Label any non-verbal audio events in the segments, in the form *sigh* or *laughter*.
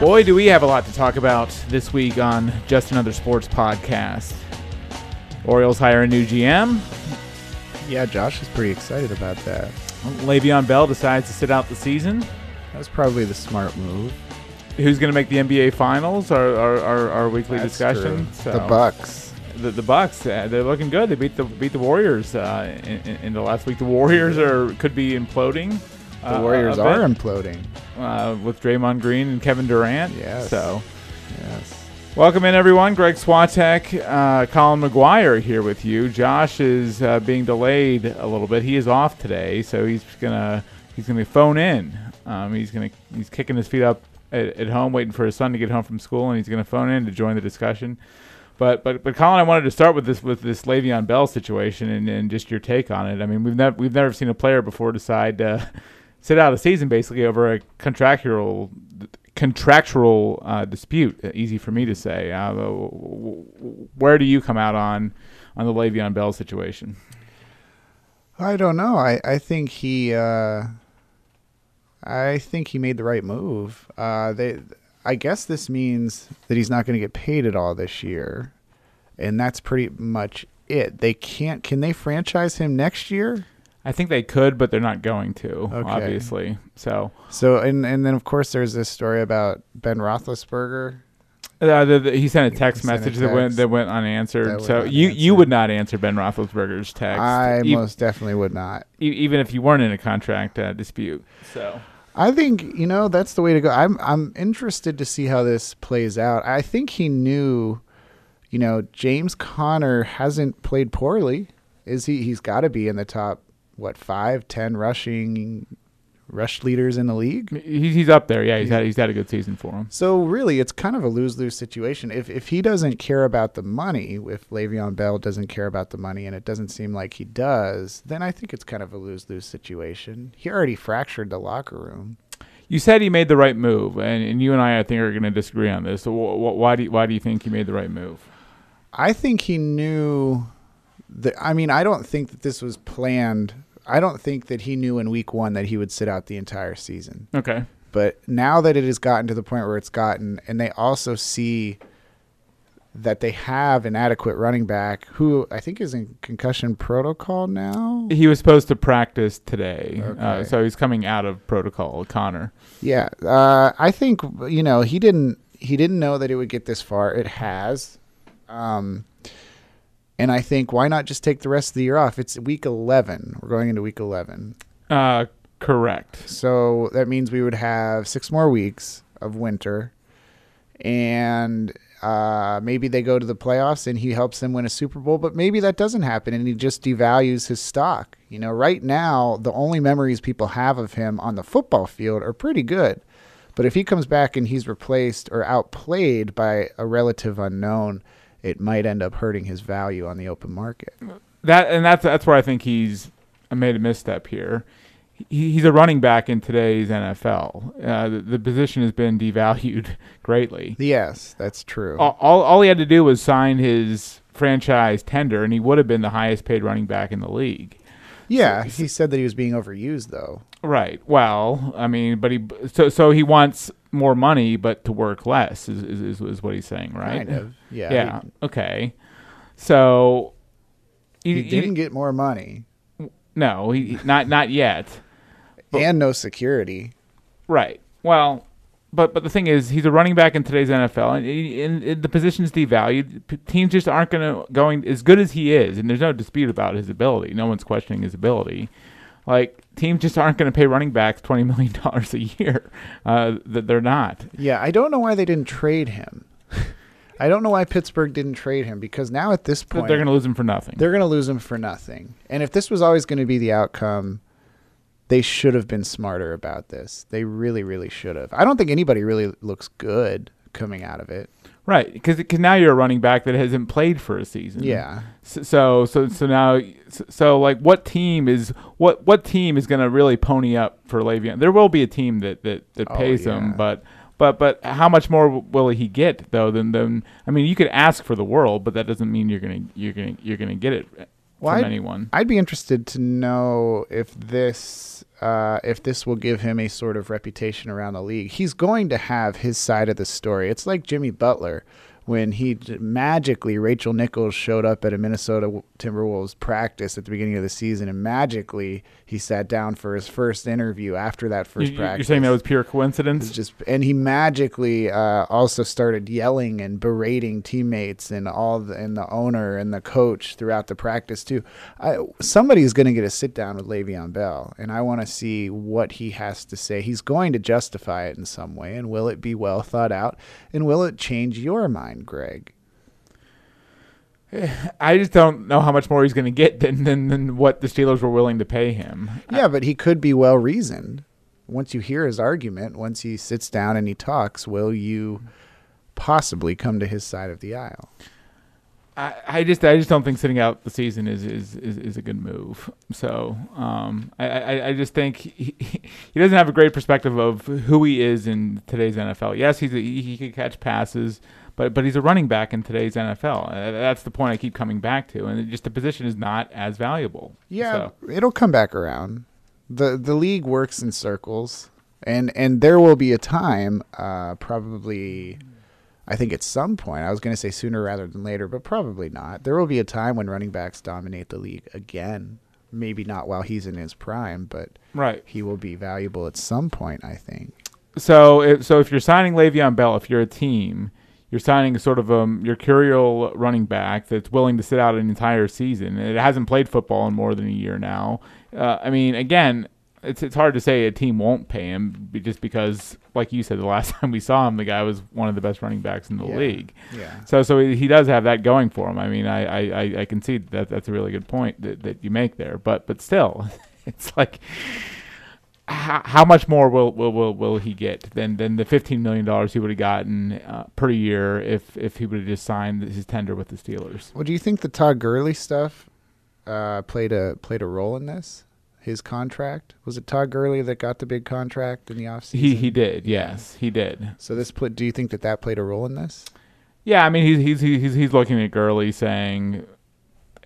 Boy, do we have a lot to talk about this week on Just Another Sports Podcast. Orioles hire a new GM. Yeah, Josh is pretty excited about that. Le'Veon Bell decides to sit out the season. That's probably the smart move. Who's going to make the NBA Finals? Our our, our, our weekly That's discussion. true. the Bucks. The, the Bucks. Uh, they're looking good. They beat the beat the Warriors uh, in, in, in the last week. The Warriors are could be imploding. The uh, Warriors are imploding. uh, with Draymond Green and Kevin Durant. Yes. So. Yes. Welcome in, everyone. Greg Swatek, uh, Colin McGuire here with you. Josh is uh, being delayed a little bit. He is off today, so he's gonna he's gonna phone in. Um, he's gonna he's kicking his feet up at, at home, waiting for his son to get home from school, and he's gonna phone in to join the discussion. But but but Colin, I wanted to start with this with this Le'Veon Bell situation and, and just your take on it. I mean, we've never we've never seen a player before decide to sit out a season basically over a contractual contractual uh, dispute. Uh, easy for me to say. Uh, where do you come out on on the Le'Veon Bell situation? I don't know. I, I think he uh, I think he made the right move. Uh, they I guess this means that he's not going to get paid at all this year. And that's pretty much it. They can't can they franchise him next year? I think they could, but they're not going to. Okay. Obviously, so So and and then of course there's this story about Ben Roethlisberger. uh, the, the, he sent a text sent a message that went that went unanswered. That so you you would not answer Ben Roethlisberger's text, I most definitely would not. e- even if you weren't in a contract uh, dispute. So I think you know that's the way to go. I'm I'm interested to see how this plays out. I think he knew, you know, James Conner hasn't played poorly. Is he? He's got to be in the top what five, ten rushing rush leaders in the league. he's up there. Yeah, he's had he's had a good season for him. So really, it's kind of a lose lose situation. If if he doesn't care about the money, if Le'Veon Bell doesn't care about the money, and it doesn't seem like he does, then I think it's kind of a lose lose situation. He already fractured the locker room. You said he made the right move, and, and you and I, I think, are going to disagree on this. So wh- wh- why do you, why do you think he made the right move? I think he knew that. I mean, I don't think that this was planned. I don't think that he knew in week one that he would sit out the entire season. Okay. But now that it has gotten to the point where it's gotten, and they also see that they have an adequate running back who I think is in concussion protocol now. He was supposed to practice today, uh, so he's coming out of protocol. Conner. Yeah, uh, I think you know he didn't he didn't know that it would get this far. It has, um, and I think why not just take the rest of the year off? It's week eleven. We're going into week eleven, Uh, correct. so that means we would have six more weeks of winter, and uh, maybe they go to the playoffs and he helps them win a Super Bowl. But maybe that doesn't happen, and he just devalues his stock. You know, right now the only memories people have of him on the football field are pretty good. But if he comes back and he's replaced or outplayed by a relative unknown, it might end up hurting his value on the open market. That and that's that's where I think he's made a misstep here. He, he's a running back in today's NFL. Uh, the, the position has been devalued *laughs* greatly. Yes, that's true. all, all all he had to do was sign his franchise tender, and he would have been the highest paid running back in the league. yeah, he said that he was being overused, though. Right. Well, I mean, but he so so he wants more money, but to work less is is, is, what he's saying, right? Kind of. Yeah. Yeah. Okay. So He, he didn't get more money no, he not not yet. and no security. Right. Well, but but the thing is, he's a running back in today's NFL, and, he- and, and the position's devalued. P- teams just aren't going to going as good as he is, and there's no dispute about his ability. No one's questioning his ability. Like teams just aren't going to pay running backs twenty million *laughs* dollars a year. Uh, that they're not. Yeah, I don't know why they didn't trade him. I don't know why Pittsburgh didn't trade him because now at this point They're going to lose him for nothing. they're going to lose him for nothing. And if this was always going to be the outcome, they should have been smarter about this. They really, really should have. I don't think anybody really looks good coming out of it. Right, because now you're a running back that hasn't played for a season. Yeah. So so so, now so, so like what team is what what team is going to really pony up for Le'Veon? There will be a team that that, that Oh, pays yeah. him, but but but how much more will he get though? Than than I mean, you could ask for the world, but that doesn't mean you're gonna you're gonna you're gonna get it. Eh, well, from I'd- anyone. I'd be interested to know if this uh, if this will give him a sort of reputation around the league. He's going to have his side of the story. It's like Jimmy Butler when he magically Rachel Nichols showed up at a Minnesota Timberwolves practice at the beginning of the season, and magically he sat down for his first interview after that first you- practice. You're saying that was pure coincidence? just and he magically uh, also started yelling and berating teammates and all the, and the owner and the coach throughout the practice too. I, somebody's going to get a sit down with Le'Veon Bell, and I want to see what he has to say. He's going to justify it in some way, and will it be well thought out? And will it change your mind, Greg? *sighs* I just don't know how much more he's going to get than, than than what the Steelers were willing to pay him. Yeah, but he could be well reasoned. Once you hear his argument, once he sits down and he talks, will you possibly come to his side of the aisle? I, I just I just don't think sitting out the season is is, is, is a good move. So um, I, I, I just think he, *laughs* he doesn't have a great perspective of who he is in today's NFL. Yes, he's a, he, he can catch passes, but but he's a running back in today's NFL. Uh, that's the point I keep coming back to, and just the position is not as valuable. Yeah, So, it'll come back around. the The league works in circles, and and there will be a time, uh, probably, I think at some point. I was going to say sooner rather than later, but probably not. There will be a time when running backs dominate the league again. Maybe not while he's in his prime, but right. he will be valuable at some point. I think. So if, so if you're signing Le'Veon Bell, if you're a team, you're signing sort of a mercurial running back that's willing to sit out an entire season. It hasn't played football in more than a year now. Uh, I mean, again, it's it's hard to say a team won't pay him just because, like you said, the *laughs* last time we saw him, the guy was one of the best running backs in the Yeah. league. Yeah. So so he does have that going for him. I mean, I I, I, I can see that that's a really good point that, that you make there. But but still, *laughs* it's like how, how much more will, will will will he get than than the fifteen million dollars he would have gotten uh, per year if if he would have just signed his tender with the Steelers? Well, do you think the Todd Gurley stuff uh, played a played a role in this? His contract was it Todd Gurley that got the big contract in the offseason? He he did, yes, he did. So this put. Do you think that that played a role in this? Yeah, I mean he's he's he's he's looking at Gurley saying,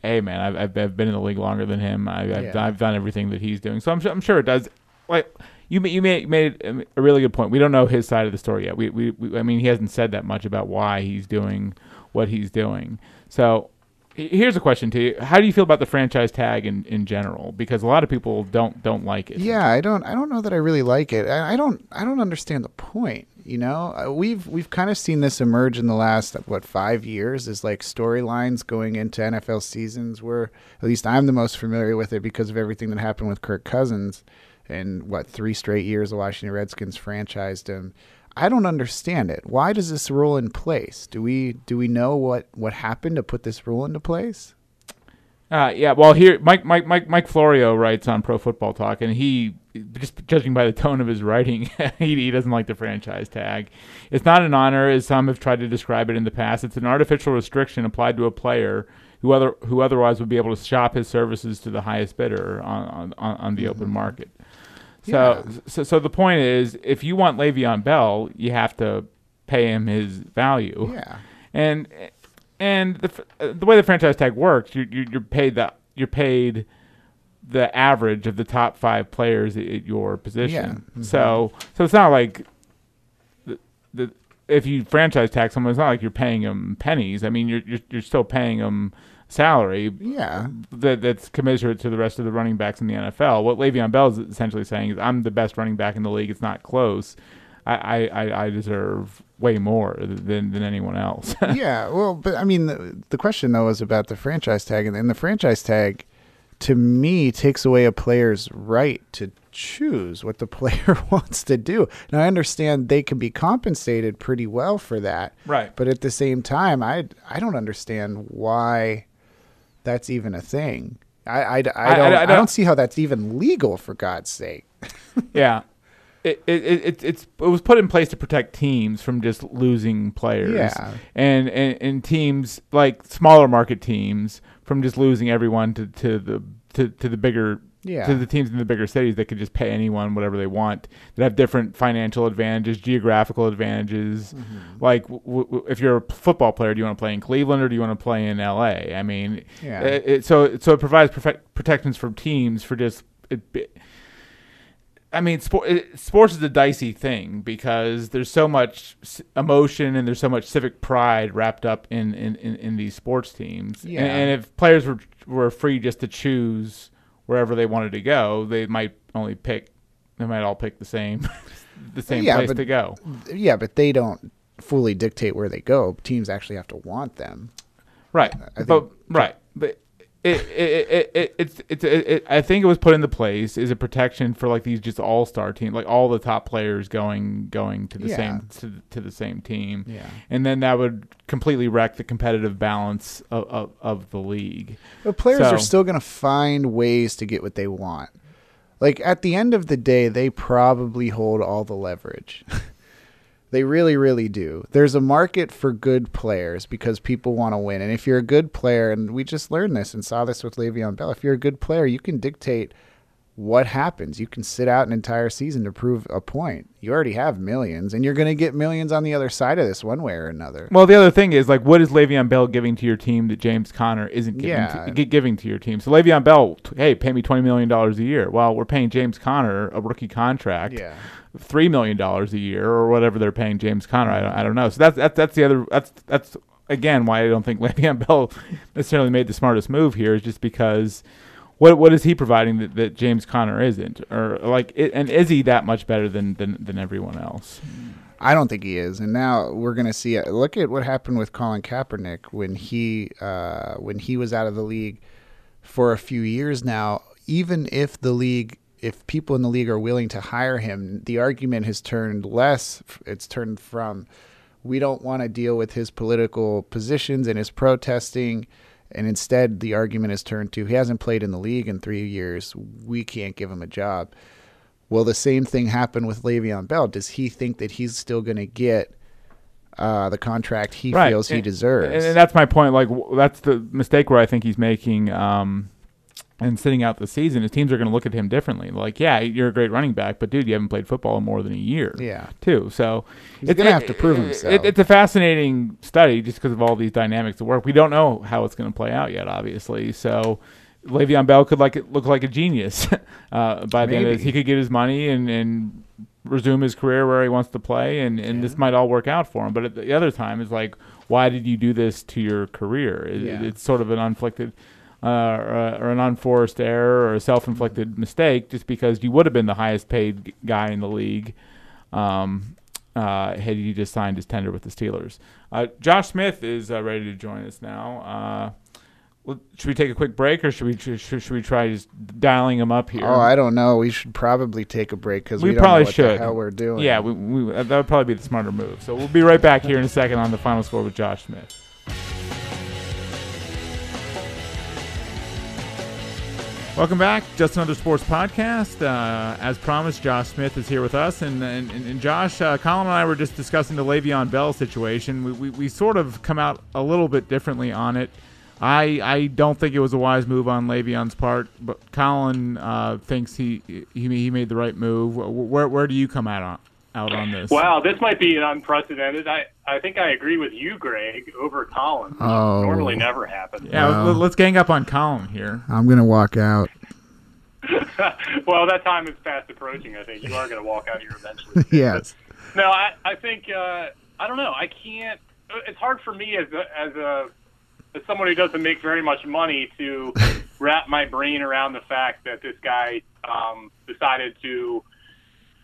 "Hey man, I've I've, I've been in the league longer than him. I, I've Yeah. I've done everything that he's doing." So I'm sure I'm sure it does. Like you you made made a really good point. We don't know his side of the story yet. We, we we I mean he hasn't said that much about why he's doing what he's doing. So here's a question to you: How do you feel about the franchise tag in, in general? Because a lot of people don't don't like it. Yeah, I don't. I don't know that I really like it. I, I don't. I don't understand the point. You know, Uh, we've we've kind of seen this emerge in the last what five years is like storylines going into NFL seasons. Where at least I'm the most familiar with it because of everything that happened with Kirk Cousins, and what three straight years the Washington Redskins franchised him. I don't understand it. Why does this rule in place? Do we do we know what what happened to put this rule into place? Uh, yeah, well, here Mike Mike Mike Mike Florio writes on Pro Football Talk, and he just judging by the tone of his writing, *laughs* he, he doesn't like the franchise tag. It's not an honor, as some have tried to describe it in the past. It's an artificial restriction applied to a player who other who otherwise would be able to shop his services to the highest bidder on on, on the open market. So, Yeah. so so the point is, if you want Le'Veon Bell, you have to pay him his value Yeah. and and the uh, the way the franchise tag works, you you- you're paid the you're paid the average of the top five players at, your position. Yeah. Mhm. So so it's not like the, the if you franchise tag someone, it's not like you're paying them pennies. I mean, you're you're, you're still paying them salary Yeah. that that's commensurate to the rest of the running backs in the NFL. What Le'Veon Bell is essentially saying is, I'm the best running back in the league. It's not close. I I, I, deserve way more than than anyone else. *laughs* yeah, well, but I mean, the, the question though is about the franchise tag, and, and the franchise tag, to me, takes away a player's right to choose what the *laughs* player *laughs* wants to do. Now, I understand they can be compensated pretty well for that, right. but at the same time, I I don't understand why that's even a thing. I I, I, don't, I- I, I don't, don't- see how that's even legal for God's sake. *laughs* yeah. It, it, it, it, it's, it was put in place to protect teams from just losing players. Yeah. And, and, and teams, like smaller market teams, from just losing everyone to, to, the, to, to the bigger Yeah. to the teams in the bigger cities that could just pay anyone whatever they want that have different financial advantages geographical advantages Mm-hmm. like w- w- if you're a football player do you want to play in cleveland or do you want to play in la i mean Yeah. it, it- so so it provides perfect protections for teams for just it, be- I mean, sport, it, sports is a dicey thing because there's so much emotion and there's so much civic pride wrapped up in, in, in, in these sports teams. Yeah. And, and if players were were free just to choose wherever they wanted to go, they might only pick. They might all pick the same, *laughs* the same Yeah, place but- to go. Yeah, but they don't fully dictate where they go. Teams actually have to want them. Right. But right. But it, it, it, it, it's it's it, it, I think it was put into place as a protection for like these just all star teams, like all the top players going going to the Yeah. same to, to the same team. Yeah. And then that would completely wreck the competitive balance of, of, of the league. But players So- are still going to find ways to get what they want. Like at the end of the day, they probably hold all the leverage. *laughs* they really, really do. There's a market for good players because people want to win. And if you're a good player, and we just learned this and saw this with Le'Veon Bell, if you're a good player, you can dictate what happens. You can sit out an entire season to prove a point. You already have millions, and you're going to get millions on the other side of this one way or another. Well, the other thing is like, what is Le'Veon Bell giving to your team that James Conner isn't giving, Yeah. to, giving to your team? So Le'Veon Bell, hey, pay me twenty million dollars a year. Well, we're paying James Conner a rookie contract. Yeah. Three million dollars a year or whatever they're paying James Conner. I don't, I don't know. So that's that's that's the other that's that's again why I don't think *laughs* Le'Veon Bell necessarily made the smartest move here is just because what what is he providing that, that James Conner isn't or like it, and is he that much better than than, than everyone else? I don't think he is. And now we're going to see. uh, Look at what happened with Colin Kaepernick when he uh, when he was out of the league for a few years now. Even if the league, if people in the league are willing to hire him, the argument has turned less. It's turned from we don't want to deal with his political positions and his protesting. And instead, the argument is turned to he hasn't played in the league in three years. We can't give him a job. Will the same thing happen with Le'Veon Bell? Does he think that he's still going to get uh, the contract he feels he deserves? And, and that's my point. Like that's the mistake where I think he's making. Um, and sitting out the season, his teams are going to look at him differently. Like, yeah, you're a great running back, but dude, you haven't played football in more than a year. Yeah. too. So He's gonna it- have to prove it- himself. It, it's a fascinating study just because of all these dynamics at work. We don't know how it's going to play out yet, obviously. So Le'Veon Bell could like look like a genius *laughs* uh, by the end of this. He could get his money and and resume his career where he wants to play, and, and this might all work out for him. But at the other time, it's like, why did you do this to your career? It, Yeah. It's sort of an unflicted. Uh, or, or an unforced error or a self-inflicted mistake, just because you would have been the highest paid g- guy in the league, um, uh, had you just signed his tender with the Steelers. Uh, Josh Smith is uh, ready to join us now. Uh, well, should we take a quick break, or should we should, should we try just dialing him up here? oh, I don't know. We should probably take a break because We we, don't probably should. hell we're doing. Yeah, we, we, that would probably be the smarter move. So we'll be right back here in a second on the final score with Josh Smith. Welcome back, just another sports podcast. Uh, as promised, Josh Smith is here with us, and and, and Josh, uh, Colin and I were just discussing the Le'Veon Bell situation. We, we we sort of come out a little bit differently on it. I I don't think it was a wise move on Le'Veon's part, but Colin uh, thinks he, he he made the right move. Where where do you come out on out on this? Wow, this might be an unprecedented. I, I think I agree with you, Greg, over Colin. which Oh. Normally never happens. yeah, Wow. let- let's gang up on Colin here. I'm gonna walk out. *laughs* well, that time is fast approaching. I think you are going to walk out here eventually. *laughs* yes. No, I, I think uh, I don't know. I can't. It's hard for me as a, as a as someone who doesn't make very much money to *laughs* wrap my brain around the fact that this guy um, decided to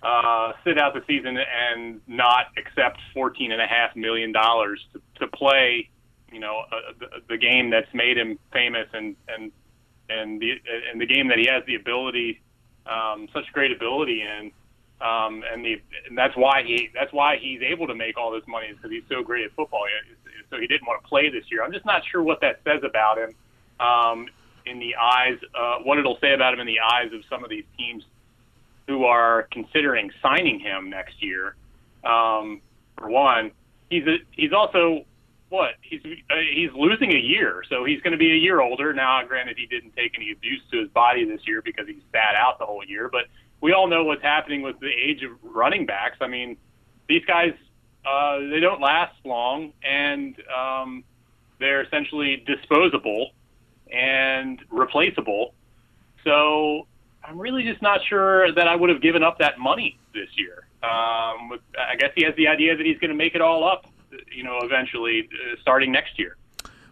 uh, sit out the season and not accept fourteen and a half million dollars to, to play. You know, uh, the, the game that's made him famous and and and the and the game that he has the ability, um, such great ability in. Um, and, the, and that's why he that's why he's able to make all this money is because he's so great at football. So he didn't want to play this year. I'm just not sure what that says about him um, in the eyes. Uh, what it'll say about him in the eyes of some of these teams who are considering signing him next year. Um, for one, he's a, he's also what he's uh, he's losing a year, so he's going to be a year older now. Granted, he didn't take any abuse to his body this year because he sat out the whole year, but we all know what's happening with the age of running backs. I mean, these guys uh, they don't last long, and um, they're essentially disposable and replaceable. So I'm really just not sure that I would have given up that money this year. Um, I guess he has the idea that he's going to make it all up, you know, eventually uh, starting next year.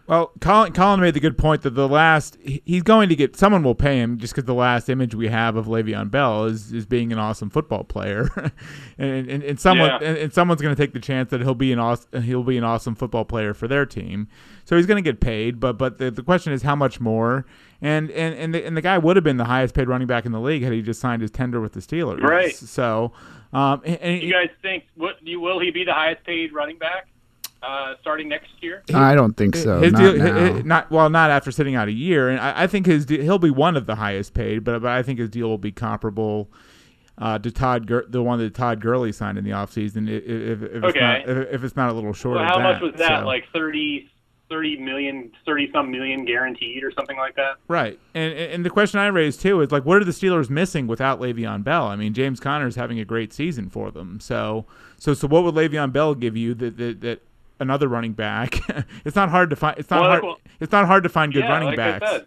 Well, Colin, Colin made the good point that the last he's going to get someone will pay him just because the last image we have of Le'Veon Bell is, is being an awesome football player, *laughs* and, and, and someone Yeah. and, and someone's going to take the chance that he'll be an awesome he'll be an awesome football player for their team, so he's going to get paid. But but the, the question is how much more, and and and the, and the guy would have been the highest paid running back in the league had he just signed his tender with the Steelers, Right. So, um, and, and You guys think what you will he be the highest paid running back uh, starting next year? I don't think so. his not deal, now. hi- hi- not well, not after sitting out a year, and I, I think his de- he'll be one of the highest paid, but but I think his deal will be comparable uh, to Todd Gur- the one that Todd Gurley signed in the offseason if, if, if, it's Okay. not, if, if it's not a little short Well, of how that. much was that? so- Like 30, 30 million, 30 some million guaranteed or something like that? Right, and and the question I raised too is like, what are the Steelers missing without Le'Veon Bell? I mean, James Conner's having a great season for them, so so so what would Le'Veon Bell give you that that, that another running back? *laughs* it's not hard to find. It's not Well, hard. well- it's not hard to find good yeah, running like backs.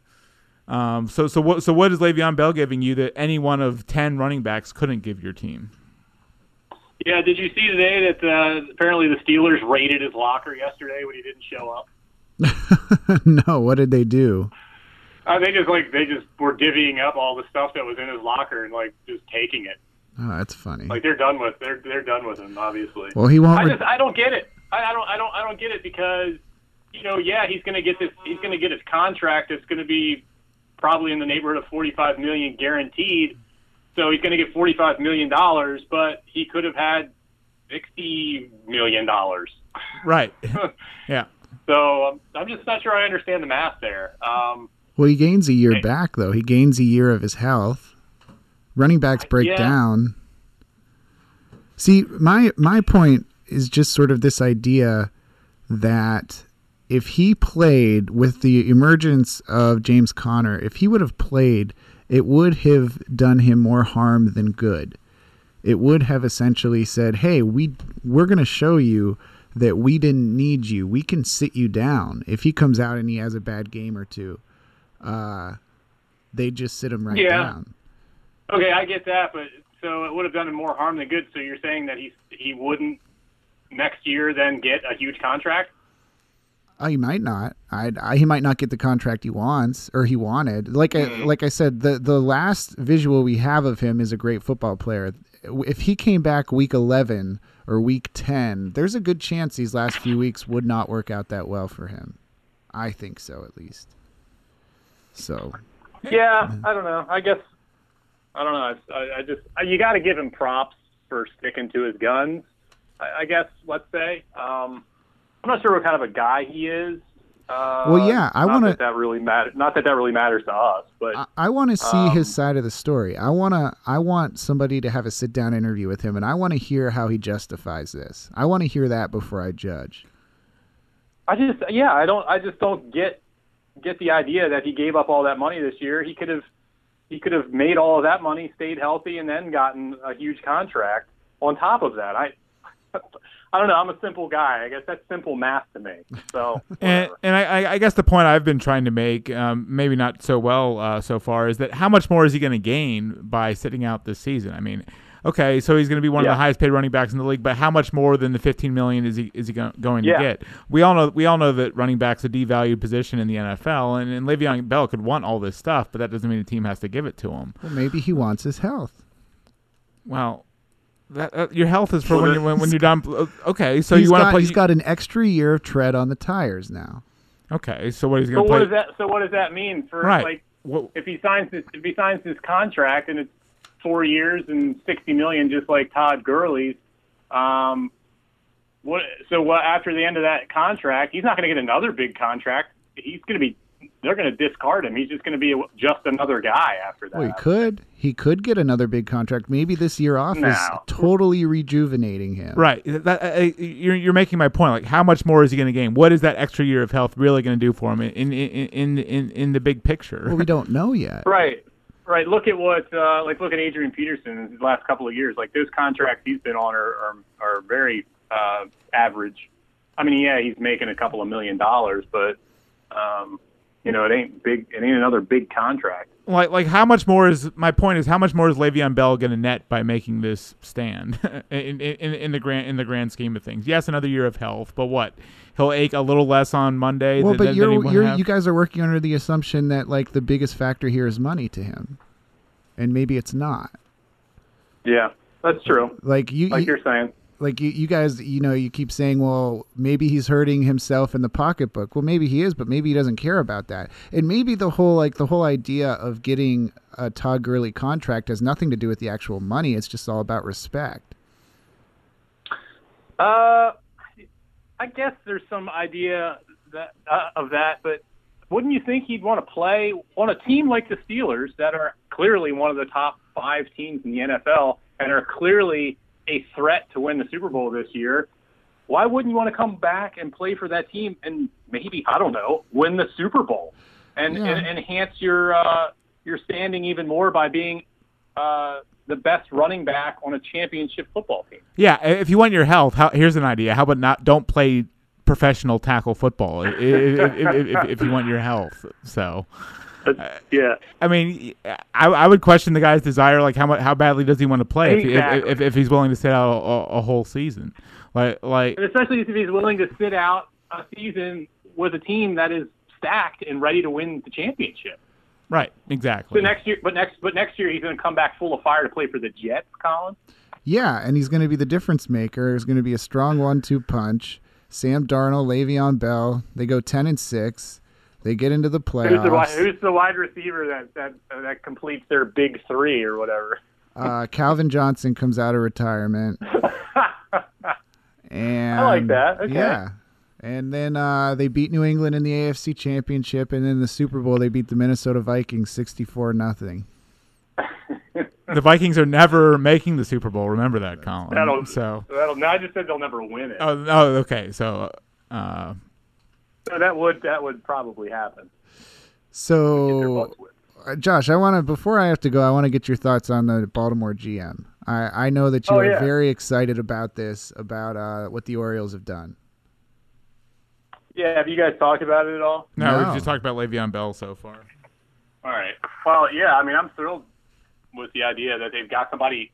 Um, so so what so what is Le'Veon Bell giving you that any one of ten running backs couldn't give your team? Yeah, did you see today that uh, apparently the Steelers raided his locker yesterday when he didn't show up? *laughs* no, what did they do? Uh, they just like they just were divvying up all the stuff that was in his locker and like just taking it. Oh, that's funny. Like they're done with they're they're done with him. Obviously, well, he won't. I just I don't get it. I, I don't I don't I don't get it because you know yeah he's gonna get this he's gonna get his contract. It's gonna be probably in the neighborhood of forty five million guaranteed. So he's gonna get forty five million dollars, but he could have had sixty million dollars. Right. *laughs* yeah. So um, I'm just not sure I understand the math there. Um, well, he gains a year Hey. back though. He gains a year of his health. Running backs break Yeah. down. See, my my point is just sort of this idea that if he played with the emergence of James Conner, if he would have played, it would have done him more harm than good. It would have essentially said, "Hey, we we're going to show you that we didn't need you. We can sit you down." If he comes out and he has a bad game or two, uh, they just sit him right Yeah. down. okay, I get that, but so it would have done him more harm than good. So you're saying that he's he wouldn't next year then get a huge contract? Oh, he might not. I, I he might not get the contract he wants or he wanted. Like I like I said, the the last visual we have of him is a great football player. If he came back week eleven or week ten, there's a good chance these last few weeks would not work out that well for him. I think so, at least. So Yeah, I don't know. I guess I don't know. I, I just I, you got to give him props for sticking to his guns. I, I guess let's say. Um, I'm not sure what kind of a guy he is. Uh, Well, yeah, I wanna- that that really matter. Not that that really matters to us, but I, I want to see Um, his side of the story. I want to. I want somebody to have a sit down interview with him, and I want to hear how he justifies this. I want to hear that before I judge. I just yeah, I don't I just don't get get the idea that he gave up all that money this year. He could have he could have made all of that money, stayed healthy, and then gotten a huge contract on top of that. I I don't know. I'm a simple guy. I guess that's simple math to me. So *laughs* And, and I, I- I guess the point I've been trying to make, um, maybe not so well uh, so far, is that how much more is he going to gain by sitting out this season? I mean, okay, so he's going to be one of the highest paid running backs in the league, but how much more than the 15 million is he is he go- going Yeah. to get? We all know we all know that running back's a devalued position in the NFL, and, and Le'Veon Bell could want all this stuff, but that doesn't mean the team has to give it to him. Well, maybe he wants his health. Well. That, uh, your health is for when you're when, when you're done. uh, Okay, so he's you want to got, play? He's got an extra year of tread on the tires now. okay, so what he's so going to what play? does that so what does that mean for right. like What- if he signs this if he signs his contract and it's four years and sixty million just like Todd Gurley's, um, what so what after the end of that contract he's not going to get another big contract. He's going to be they're going to discard him. He's just going to be just another guy after that. Well, he could. He could get another big contract. Maybe this year off is totally rejuvenating him. Right. That, uh, you're, you're making my point. Like, how much more is he going to gain? What is that extra year of health really going to do for him in in, in in in the big picture? Well, we don't know yet. Right. Right. Look at what, uh, like, look at Adrian Peterson in his last couple of years. Like, those contracts he's been on are are, are very uh, average. I mean, yeah, he's making a couple of million dollars, but um, you know, it ain't big. It ain't another big contract. like like how much more is my point is how much more is Le'Veon Bell going to net by making this stand *laughs* in, in in the grand in the grand scheme of things? Yes, another year of health, but what he'll ache a little less on Monday. Well, th- but you're would you're you guys are working under the assumption that like the biggest factor here is money to him, and maybe it's not. Yeah, that's true. Like you, Like you you're saying. Like you, you guys, you know, you keep saying, well, maybe he's hurting himself in the pocketbook. Well, maybe he is, but maybe he doesn't care about that. And maybe the whole like the whole idea of getting a Todd Gurley contract has nothing to do with the actual money. It's just all about respect. Uh, I guess there's some idea that uh, of that, but wouldn't you think he'd want to play on a team like the Steelers that are clearly one of the top five teams in the NFL and are clearly a threat to win the Super Bowl this year? Why wouldn't you want to come back and play for that team and maybe I don't know win the Super Bowl and, Yeah. and enhance your uh, your standing even more by being uh, the best running back on a championship football team? yeah, if you want your health, how, here's an idea. How about not don't play professional tackle football if, if, if, if, if you want your health? So. Uh, uh, yeah. I mean, I, I would question the guy's desire. Like, how much, how badly does he want to play if, Exactly. if, if, if he's willing to sit out a, a, a whole season? Like, like And especially if he's willing to sit out a season with a team that is stacked and ready to win the championship. right, Exactly. So exactly. next year, but next, but next year he's going to come back full of fire to play for the Jets, Colin. Yeah, and he's going to be the difference maker. There's going to be a strong one-two punch. Sam Darnold, Le'Veon Bell. They go ten and six. They get into the Who's the, playoffs. who's the wide receiver that that uh, that completes their big three or whatever? Uh, Calvin Johnson comes out of retirement. And *laughs* I like that. Okay. Yeah. And then uh, they beat New England in the AFC Championship, and then the Super Bowl they beat the Minnesota Vikings sixty-four nothing. *laughs* the Vikings are never making the Super Bowl. Remember that, Colin. That'll, so, that'll, no, I just said they'll never win it. oh, oh, okay. So, uh, So that would that would probably happen. So, butts whipped. uh, Josh, I want to before I have to go, I want to get your thoughts on the Baltimore GM. I, I know that you Oh, are yeah. very excited about this, about uh, what the Orioles have done. Yeah, have you guys talked about it at all? no, No. we've just talked about Le'Veon Bell so far. All right. Well, yeah, I mean, I'm thrilled with the idea that they've got somebody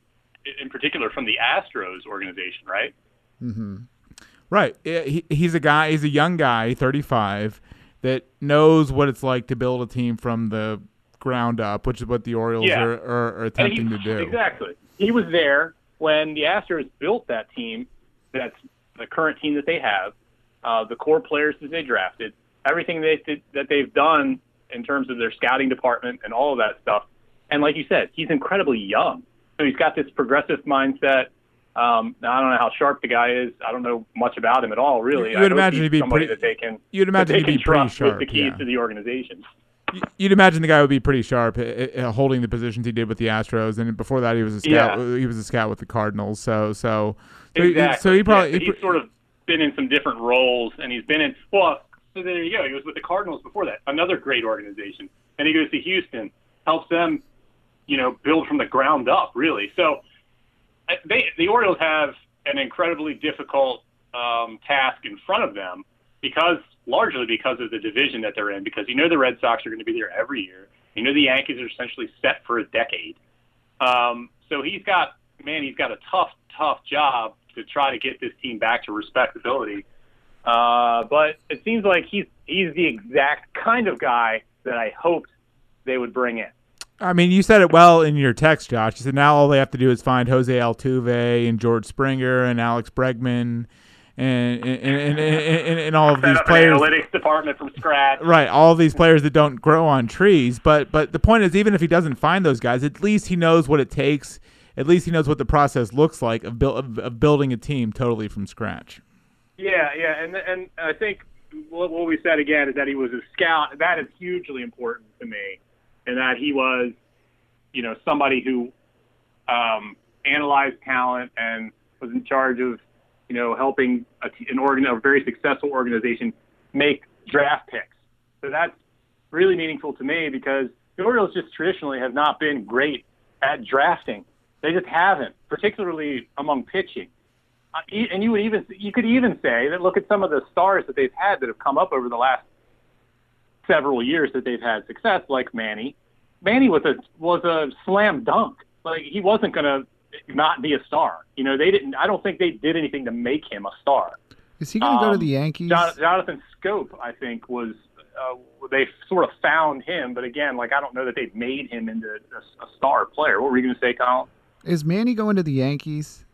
in particular from the Astros organization, right? hmm Right. He, he's a guy. He's a young guy, 35, that knows what it's like to build a team from the ground up, which is what the Orioles Yeah. are, are, are attempting he- to do. Exactly. He was there when the Astros built that team. That's the current team that they have. Uh, the core players that they drafted, everything they did, that they've done in terms of their scouting department and all of that stuff. And like you said, he's incredibly young, so he's got this progressive mindset. Um, now, I don't know how sharp the guy is. I don't know much about him at all, really. You I would imagine he'd be somebody pretty- that they can. You'd imagine he'd be pretty sharp. with the keys yeah. to the organization. You'd imagine the guy would be pretty sharp, uh, holding the positions he did with the Astros, and before that he was a scout. Yeah. He was a scout with the Cardinals. So, so, so, he, Exactly. so he probably Yeah, he he's sort of been in some different roles, and he's been in. Well, so there you go. He was with the Cardinals before that, another great organization. and he goes to Houston, helps them, you know, build from the ground up, really. So they the Orioles have an incredibly difficult um, task in front of them because largely because of the division that they're in. Because you know the Red Sox are going to be there every year. You know the Yankees are essentially set for a decade. Um, so he's got man, he's got a tough, tough job to try to get this team back to respectability. Uh, but it seems like he's he's the exact kind of guy that I hoped they would bring in. I mean, you said it well in your text, Josh. You said now all they have to do is find Jose Altuve and George Springer and Alex Bregman and and and, and, and, all of these players. analytics department from scratch. Right, all these players that don't grow on trees, but but the point is, even if he doesn't find those guys, at least he knows what it takes. At least he knows what the process looks like of, buil- of, of building a team totally from scratch. Yeah, yeah, and and I think what what we said again is that he was a scout. That is hugely important to me, and that he was, you know, somebody who um, analyzed talent and was in charge of, you know, helping a, t- an organ, a very successful organization make draft picks. So that's really meaningful to me because the Orioles just traditionally have not been great at drafting. They just haven't, particularly among pitching. Uh, and you would even you could even say that look at some of the stars that they've had that have come up over the last several years that they've had success, like Manny. Manny was a was a slam dunk. Like he wasn't going to not be a star. You know, they didn't. I don't think they did anything to make him a star. Is he going to go to Um, the Yankees? Jon- Jonathan Schoop, I think, was uh, they sort of found him, but again, like I don't know that they made him into a, a star player. What were you going to say, Colin? Is Manny going to the Yankees?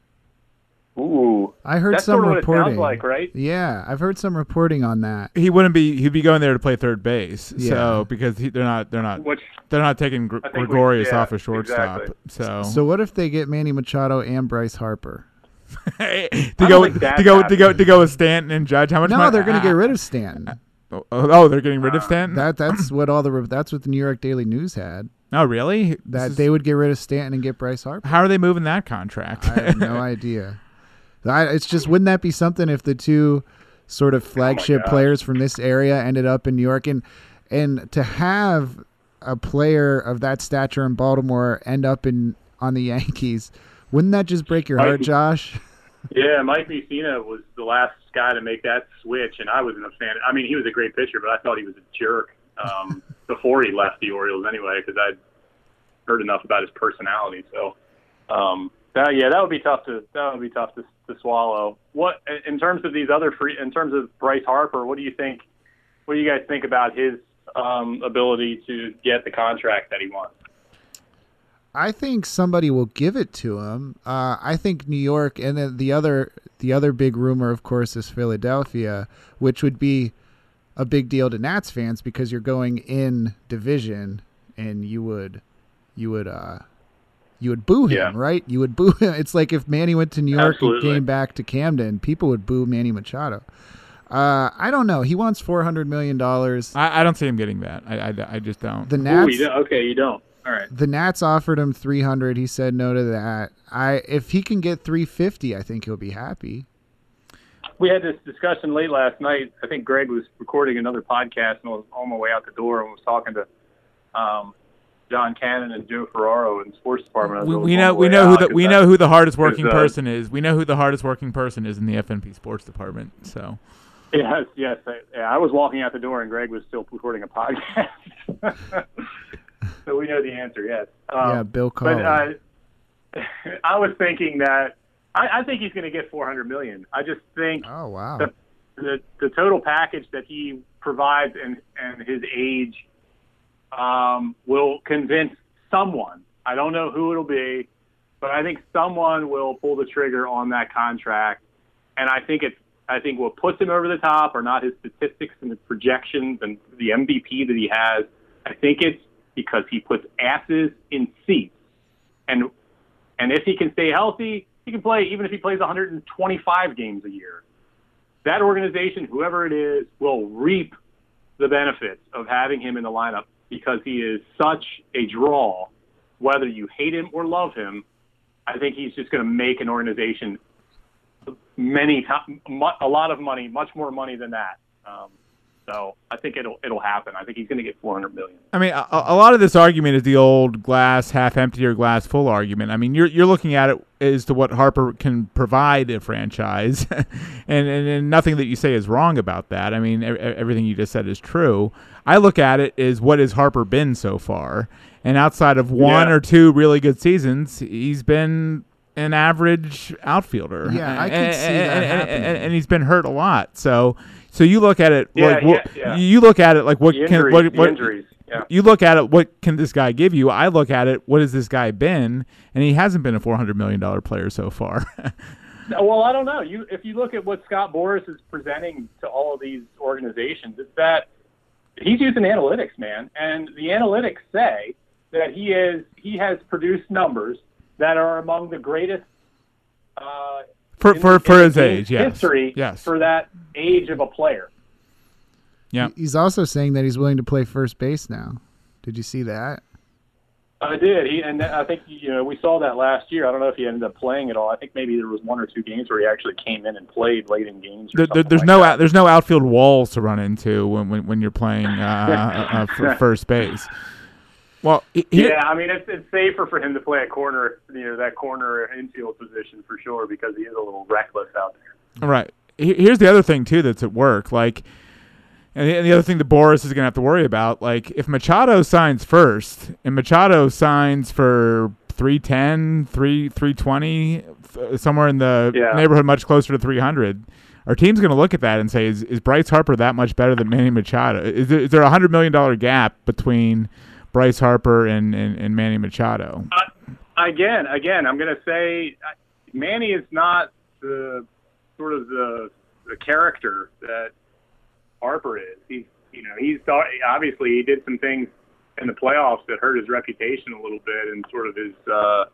Ooh, I heard that's some sort of what reporting. it sounds like, right? Yeah, I've heard some reporting on that. He wouldn't be. He'd be going there to play third base. Yeah. So because he, they're not. They're not. Which They're not taking Gr- I we- Gregorius yeah, off a shortstop. exactly. So, So what if they get Manny Machado and Bryce Harper? *laughs* to don't go think to go to go to go with Stanton and Judge. How much? No, money- they're going ah, to get rid of Stanton. Oh, oh, they're getting rid of Stanton. That that's what all the that's what the New York Daily News had. oh, really? This That is- they would get rid of Stanton and get Bryce Harper. How are they moving that contract? I have no *laughs* idea. I, it's just wouldn't that be something if the two sort of flagship gosh. players from this area ended up in New York and and to have a player of that stature in Baltimore end up in on the *laughs* Yankees, wouldn't that just break your heart. Josh? Yeah, Mike Mussina was the last guy to make that switch, and I wasn't a fan. I mean, he was a great pitcher, but I thought he was a jerk um, *laughs* before he left the Orioles anyway, because I'd heard enough about his personality. So, um, that, yeah, that would be tough to that would be tough to, to swallow. What in terms of these other free, in terms of Bryce Harper, what do you think? What do you guys think about his um, ability to get the contract that he wants? I think somebody will give it to him. Uh, I think New York, and then the other the other big rumor, of course, is Philadelphia, which would be a big deal to Nats fans because you're going in division, and you would you would uh you would boo him, Yeah. right? You would boo him. *laughs* It's like if Manny went to New York Absolutely. and came back to Camden, people would boo Manny Machado. Uh, I don't know. He wants four hundred million dollars. I, I don't see him getting that. I, I, I just don't. The Ooh, Nats. you don't, okay, you don't. All right. The Nats offered him 300. He said no to that. I if he can get 350, I think he'll be happy. we had this discussion late last night. I think Greg was recording another podcast and I was on my way out the door and was talking to um, John Cannon and Joe Ferraro in the sports department. We, we know we way know who out the 'cause we know who the hardest working uh, person is. We know who the hardest working person is in the FNP sports department. So Yes, yes. I, yeah, I was walking out the door and Greg was still recording a podcast. *laughs* so we know the answer. Yes. Um, yeah, Bill Colley. But uh, *laughs* I was thinking that I, I think he's going to get 400 million. I just think oh wow. the, the the total package that he provides and and his age um, will convince someone. I don't know who it'll be, but I think someone will pull the trigger on that contract. And I think it's I think what puts him over the top are not his statistics and the projections and the MVP that he has. I think it's because he puts asses in seats. And and if he can stay healthy, he can play even if he plays 125 games a year that organization, whoever it is, will reap the benefits of having him in the lineup because he is such a draw. Whether you hate him or love him, I think he's just going to make an organization many a lot of money, much more money than that. Um, so I think it'll it'll happen. I think he's going to get 400 million. I mean, a, a lot of this argument is the old glass half empty or glass full argument. I mean, you're you're looking at it as to what Harper can provide a franchise, *laughs* and, and and nothing that you say is wrong about that. I mean, e- everything you just said is true. I look at it as what has Harper been so far, and outside of one Yeah. or two really good seasons, he's been an average outfielder. Yeah, I can and, see and, that and- happening. and- and he's been hurt a lot. So. So you look at it Yeah, like what, yeah, yeah. you look at it like what can what, what injuries. Yeah. you look at it what can this guy give you i look at it what has this guy been and he hasn't been a 400 million dollar player so far *laughs* Well, I don't know. You, if you look at what Scott Boras is presenting to all of these organizations, it's that he's using analytics, man, and the analytics say that he is he has produced numbers that are among the greatest uh, for for for his age yes history yes for that age of a player. Yeah. He's also saying that he's willing to play first base now. Did you see that? I did. He, and I think you know we saw that last year. I don't know if he ended up playing at all. I think maybe there was one or two games where he actually came in and played late in games. There, Or there- there's like no that. out, there's no outfield walls to run into when when, when you're playing uh, uh, for *laughs* first base. Well, he- he- Yeah, I mean it's it's safer for him to play a corner, you know, that corner infield position for sure because he is a little reckless out there. Right. He- Here's the other thing too that's at work. Like, and the, other thing that Boras is going to have to worry about, like, if Machado signs first and Machado signs for 310, 3 320, f- somewhere in the Yeah. neighborhood much closer to 300, our team's going to look at that and say, is, is Bryce Harper that much better than Manny Machado? Is there, is there a $100 million gap between Bryce Harper and, and, and Manny Machado? Again, again, I'm going to say uh, Manny is not the sort of the the character that Harper is. He's you know he's obviously he did some things in the playoffs that hurt his reputation a little bit and sort of his uh,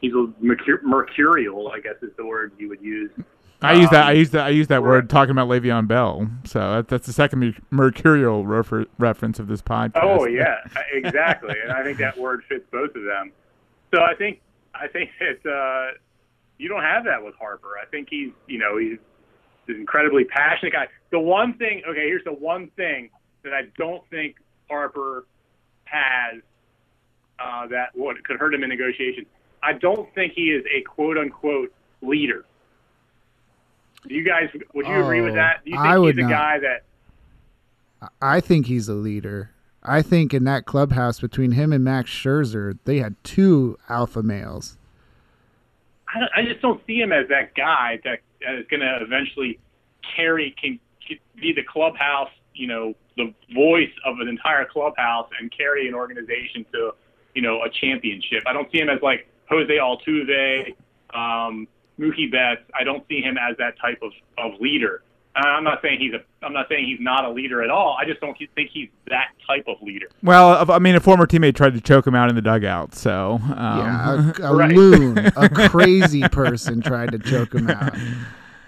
he's a mercur- mercurial, I guess is the word you would use. I use that. I Um, use that. I use that word talking about Le'Veon Bell. So that, that's the second mercurial refer- reference of this podcast. Oh *laughs* yeah, exactly. and I think that word fits both of them. So I think I think that uh, you don't have that with Harper. I think he's you know he's an incredibly passionate guy. The one thing, okay, here's the one thing that I don't think Harper has uh, that what could hurt him in negotiations. I don't think he is a quote unquote leader. Do you guys would you agree with Oh, that? Do you think I would he's a not. guy that I think he's a leader. I think in that clubhouse between him and Max Scherzer, they had two alpha males. I, don't- I just don't see him as that guy that is going to eventually carry can, can be the clubhouse, you know, the voice of an entire clubhouse and carry an organization to, you know, a championship. I don't see him as like Jose Altuve, um, Mookie Betts. I don't see him as that type of, of leader. I'm not saying he's a. I'm not saying he's not a leader at all. I just don't think he's that type of leader. Well, I mean, a former teammate tried to choke him out in the dugout. So um, yeah, a, *laughs* a Right. loon, a *laughs* crazy person tried to choke him out.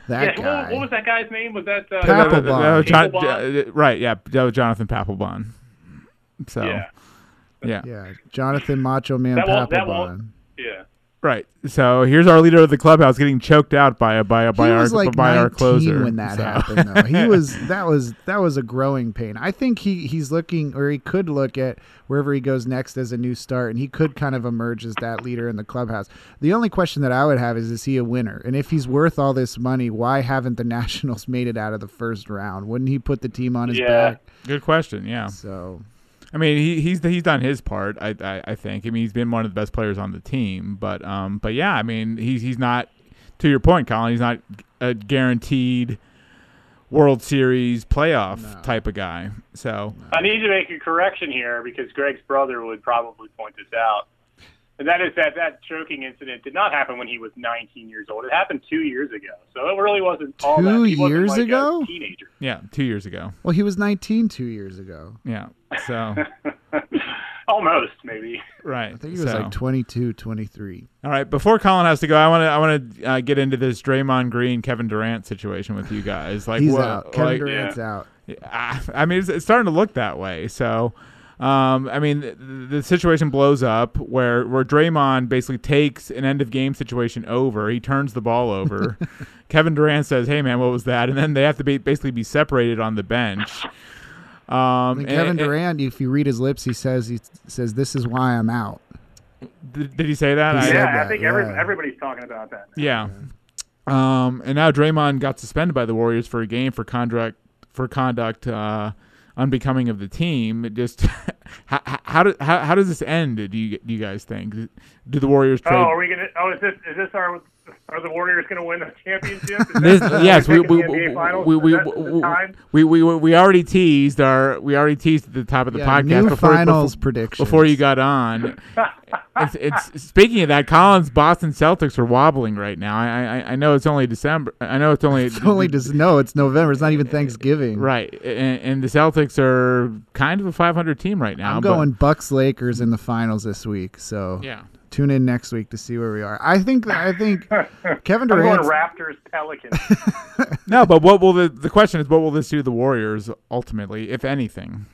That yeah. guy. What, what was that guy's name? Was that uh, Papelbon. Uh, John- Papelbon? uh, right? Yeah, that was Jonathan Papelbon. So Yeah. yeah, Yeah, Jonathan Macho Man That won't- that won't- Papelbon. Yeah. Right. So here's our leader of the clubhouse getting choked out by a by a by he our was like by 19 our closer when that So- happened though he *laughs* was that was that was a growing pain i think he he's looking or he could look at wherever he goes next as a new start and he could kind of emerge as that leader in the clubhouse the only question that i would have is is he a winner and if he's worth all this money why haven't the *laughs* nationals made it out of the first round wouldn't he put the team on his Yeah. back Good question. Yeah. so I mean, he, he's he's done his part. I, I I think. I mean, he's been one of the best players on the team. But um, but yeah, I mean, he's he's not. To your point, Colin, he's not a guaranteed World Series playoff No. type of guy. So I need to make a correction here because Greg's brother would probably point this out. And that is that that choking incident did not happen when he was 19 years old. It happened two years ago. So it really wasn't all that. Two He wasn't years like a ago? teenager. yeah, two years ago. well he was 19 two years ago Yeah. So *laughs* Almost, maybe. right. i think he was so. like 22 23 All right, before Colin has to go, I want to I want to uh, get into this Draymond Green Kevin Durant situation with you guys. Like he's what, out kevin like, durant's out I I mean, it's, it's starting to look that way. So, um, I mean, the, the situation blows up where where Draymond basically takes an end of game situation over. He turns the ball over. *laughs* Kevin Durant says, "Hey, man, what was that?" And then they have to be basically be separated on the bench. Um, And and- Kevin and- Durant, if you read his lips, he says he says this is why I'm out. did, did he say that? He I- said yeah, I that, think every, everybody's talking about that. Yeah. Um, and now Draymond got suspended by the Warriors for a game for conduct for conduct uh, unbecoming of the team. It just *laughs* how, how, do, how how does this end? Do you do you guys think? Do the Warriors oh, Trade? Oh, are we gonna? Oh, is this is this our? Are the Warriors going to win the championship? This, yes, we we we, taking the NBA finals? we, we, that the time? we, we, we, we already teased our we already teased at the top of the Yeah, podcast new before, finals before, predictions before you got on. *laughs* it's, it's speaking of that, Colin's Boston Celtics are wobbling right now. I, I I know it's only December. I know it's only *laughs* It's only just no. It's November. It's not even eh, eh, Thanksgiving. Right, and, and the Celtics are kind of a 500 team right now. I'm but- going Bucks Lakers in the finals this week. So yeah, Tune in next week to see where we are. I think I think *laughs* Kevin Durant. Raptors Pelicans. *laughs* No, but what will the the question is what will this do to the Warriors ultimately, if anything?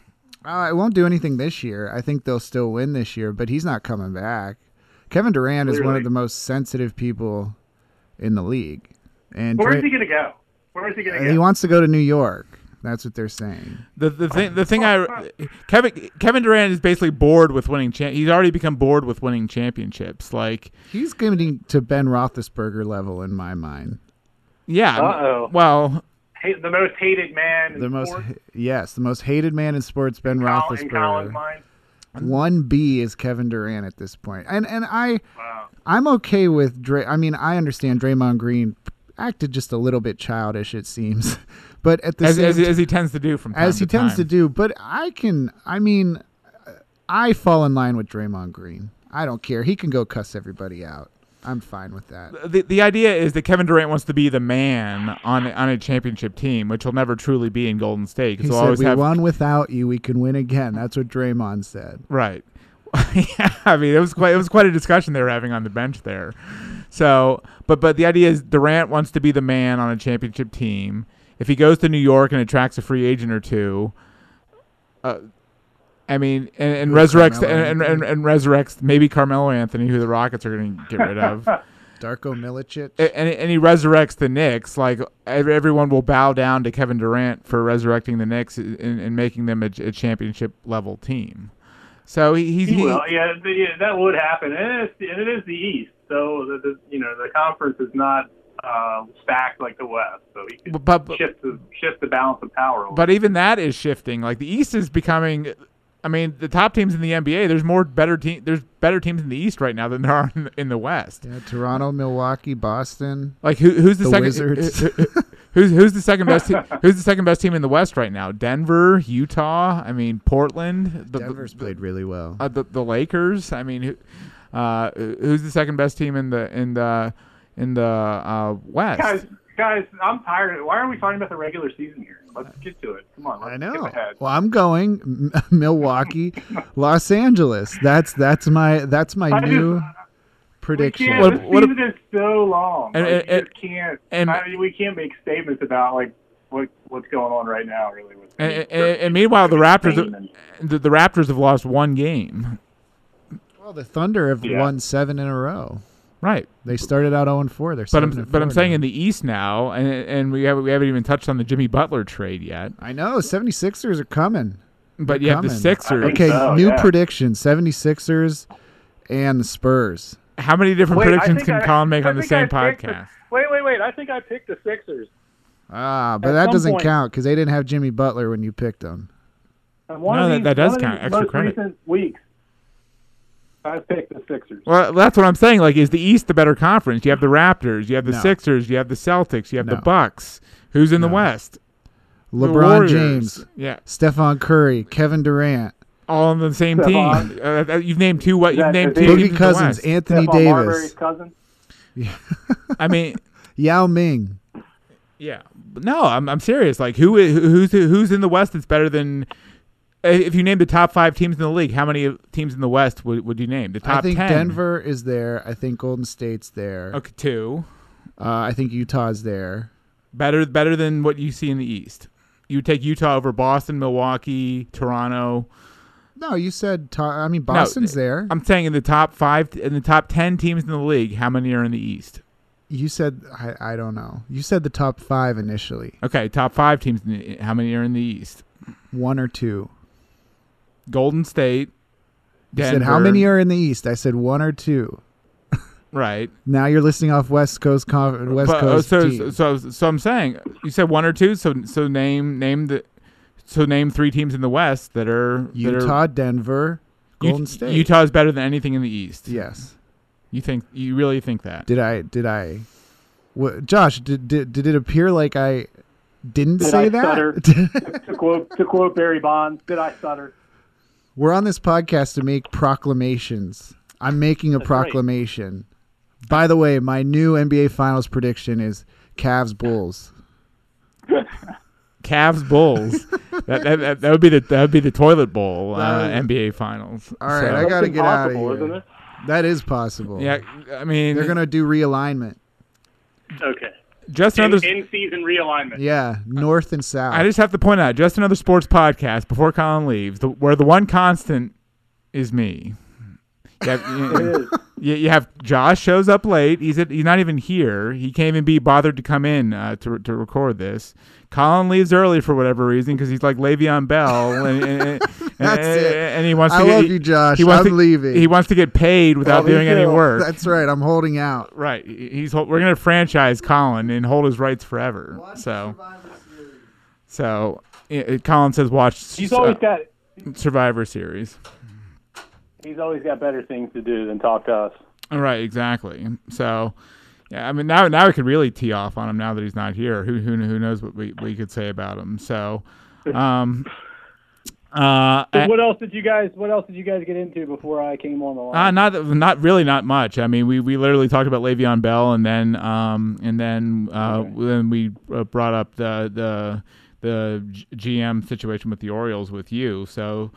Uh, it won't do anything this year. I think they'll still win this year, but he's not coming back. Kevin Durant is one of the most sensitive people in the league, and Where Dra- is he going to go? Where is he going to and he wants to go to New York. That's what they're saying. The the thing the thing I Kevin Kevin Durant is basically bored with winning. Cha- he's already become bored with winning championships. Like He's getting to Ben Roethlisberger level in my mind. yeah, Uh-oh. well Hate- the most hated man in The most sports, yes, the most hated man in sports, Ben Col- in Colin's Roethlisberger. One B is Kevin Durant at this point, and and I Wow. I'm okay with Dray. I mean, I understand Draymond Green acted just a little bit childish, it seems, *laughs* but at the as, same as, as he tends to do from time as he to tends to do. But I can, I mean, I fall in line with Draymond Green. I don't care. He can go cuss everybody out. I'm fine with that. the the idea is that Kevin Durant wants to be the man on on a championship team, which he'll never truly be in Golden State. He said, "We have won without you. We can win again." That's what Draymond said. Right. *laughs* yeah, I mean, it was quite it was quite a discussion they were having on the bench there. So, but but the idea is Durant wants to be the man on a championship team. If he goes to New York and attracts a free agent or two, uh, I mean, and, and resurrects and, and, and, and resurrects maybe Carmelo Anthony, who the Rockets are going to get rid of, *laughs* Darko Milicic. And, and he resurrects the Knicks. Like everyone will bow down to Kevin Durant for resurrecting the Knicks and, and making them a, a championship level team. So he, he's He he, will. Yeah, yeah, that would happen, and it's, and it is the East, so the, the you know the conference is not uh, stacked like the West, so he can but, but shift the shift the balance of power. over. But even that is shifting. Like the East is becoming. I mean, the top teams in the NBA. There's more better team. There's better teams in the East right now than there are *laughs* in, in the West. yeah, Toronto, Milwaukee, Boston. Like who, who's the, The second? Wizards. who- who- who's who's the second best? Te- *laughs* who's the second best team in the West right now? Denver, Utah. I mean, Portland. The, Denver's the, played really well. uh, the, the Lakers. I mean, who, uh, who's the second best team in the in the in the uh, West? guys, guys, I'm tired. Why are we talking about the regular season here? Let's get to it. Come on, let's I skip know. ahead. Well, I'm going *laughs* Milwaukee, *laughs* Los Angeles. That's that's my that's my I just- new We prediction. can't. What- this what- season is so long. And- like, and- you just can't. and- I mean, we can't make statements about like what what's going on right now. Really, with And, and, and meanwhile, the Raptors the, the Raptors have lost one game. Well, the Thunder have Yeah. won seven in a row. Right. They started out 0 4. They're But I'm but I'm 4 saying in the East now, and and we haven't we haven't even touched on the Jimmy Butler trade yet. I know 76ers are coming. But They're you have the. Sixers. Okay, so, new yeah. prediction 76ers and the Spurs. How many different Wait, predictions can I- Colin make I on the same I picked the- podcast? Wait, wait, wait! I think I picked the Sixers. Ah, but At that doesn't point- count because they didn't have Jimmy Butler when you picked them. One No, of that- these, that does one of count. these Extra most credit. recent weeks, I picked the Sixers. Well, that's what I'm saying. Like, is the East the better conference? You have the Raptors, you have the No. Sixers, you have the Celtics, you have the Bucks. Who's in the West? LeBron Warriors. James, Yeah, Stephen Curry, Kevin Durant, all on the same Stephon. team. Uh, you've named two. What you've named two Boogie Cousins, the. Anthony Stephon Davis, cousin. *laughs* I mean, Yao Ming. Yeah, no, I'm I'm serious. Like who who's who's in the West that's better than if you name the top five teams in the league? How many teams in the West would, would you name? The top I think 10? Denver is there. I think Golden State's there. Okay, two Uh, I think Utah's there. better better than what you see in the East. You would take Utah over Boston, Milwaukee, Toronto. No, you said. To- I mean, Boston's there. I'm saying in the top five, in the top ten teams in the league, how many are in the East? You said. I, I don't know. You said the top five initially. Okay, top five teams. In the, how many are in the East? One or two. Golden State. You said how many are in the East? I said one or two. *laughs* right? Now you're listing off West Coast Conf- West But, uh, Coast so, teams. so so I'm saying you said one or two. So so name name the so name three teams in the West that are that Utah, are, Denver, Ut- Golden State. Utah is better than anything in the East. Yes. You think you really think that? Did I? Did I? What, Josh? Did, did did it appear like I didn't Did say I that? *laughs* to quote to quote Barry Bonds, did I stutter? We're on this podcast to make proclamations. I'm making a That's right. proclamation. By the way, my new NBA Finals prediction is Cavs Bulls. *laughs* Cavs Bulls. that, that, that that would be the that would be the toilet bowl uh, That NBA Finals. All right, So- I gotta get outta impossible, here. Isn't it? That is possible. Yeah, I mean, They're gonna do realignment. Okay. Just In, another. in season realignment. Yeah, north and south. I just have to point out, just another sports podcast before Colin leaves, the, where the one constant is me. You have, you, you- you have Josh shows up late. He's at, he's not even here. He can't even be bothered to come in uh, to to record this. Colin leaves early for whatever reason because he's like Le'Veon Bell, and, and, and, *laughs* That's it. and he wants to I get, love he- you, Josh. He wants I'm to, leaving. He wants to get paid without me doing any work. That's right. I'm holding out. Right. He's we're gonna franchise Colin and hold his rights forever. So so i- Colin says watch He's always uh, got Survivor Series. He's always got better things to do than talk to us. Right. Exactly. So. Yeah, I mean now now we could really tee off on him now that he's not here. Who who who knows what we, we could say about him? So, *laughs* um, uh, So what else did you guys? What else did you guys get into before I came on the line? Uh, not not really not much. I mean, we, we literally talked about Le'Veon Bell, and then um and then uh then we uh, brought up the the the GM situation with the Orioles with you. So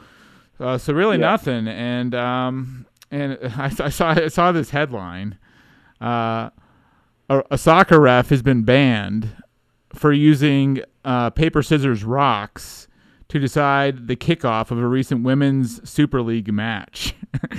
uh, so really Yeah. nothing. And um and *laughs* I, I saw I saw this headline. Uh, a, a soccer ref has been banned for using uh, paper scissors rocks to decide the kickoff of a recent women's Super League match. *laughs*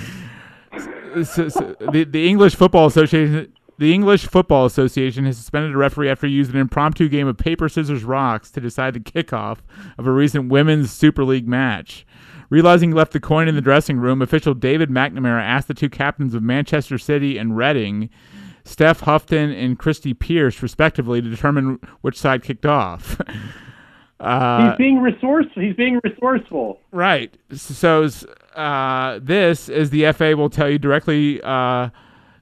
So- so the, the English Football Association the English Football Association has suspended a referee after he used an impromptu game of paper scissors rocks to decide the kickoff of a recent women's Super League match. Realizing he left the coin in the dressing room, official David McNamara asked the two captains of Manchester City and Reading, Steph Houghton and Kirsty Pearce, respectively, to determine which side kicked off. *laughs* Uh, he's being resourceful. He's being resourceful. Right. So uh, this, as the FA will tell you directly, uh,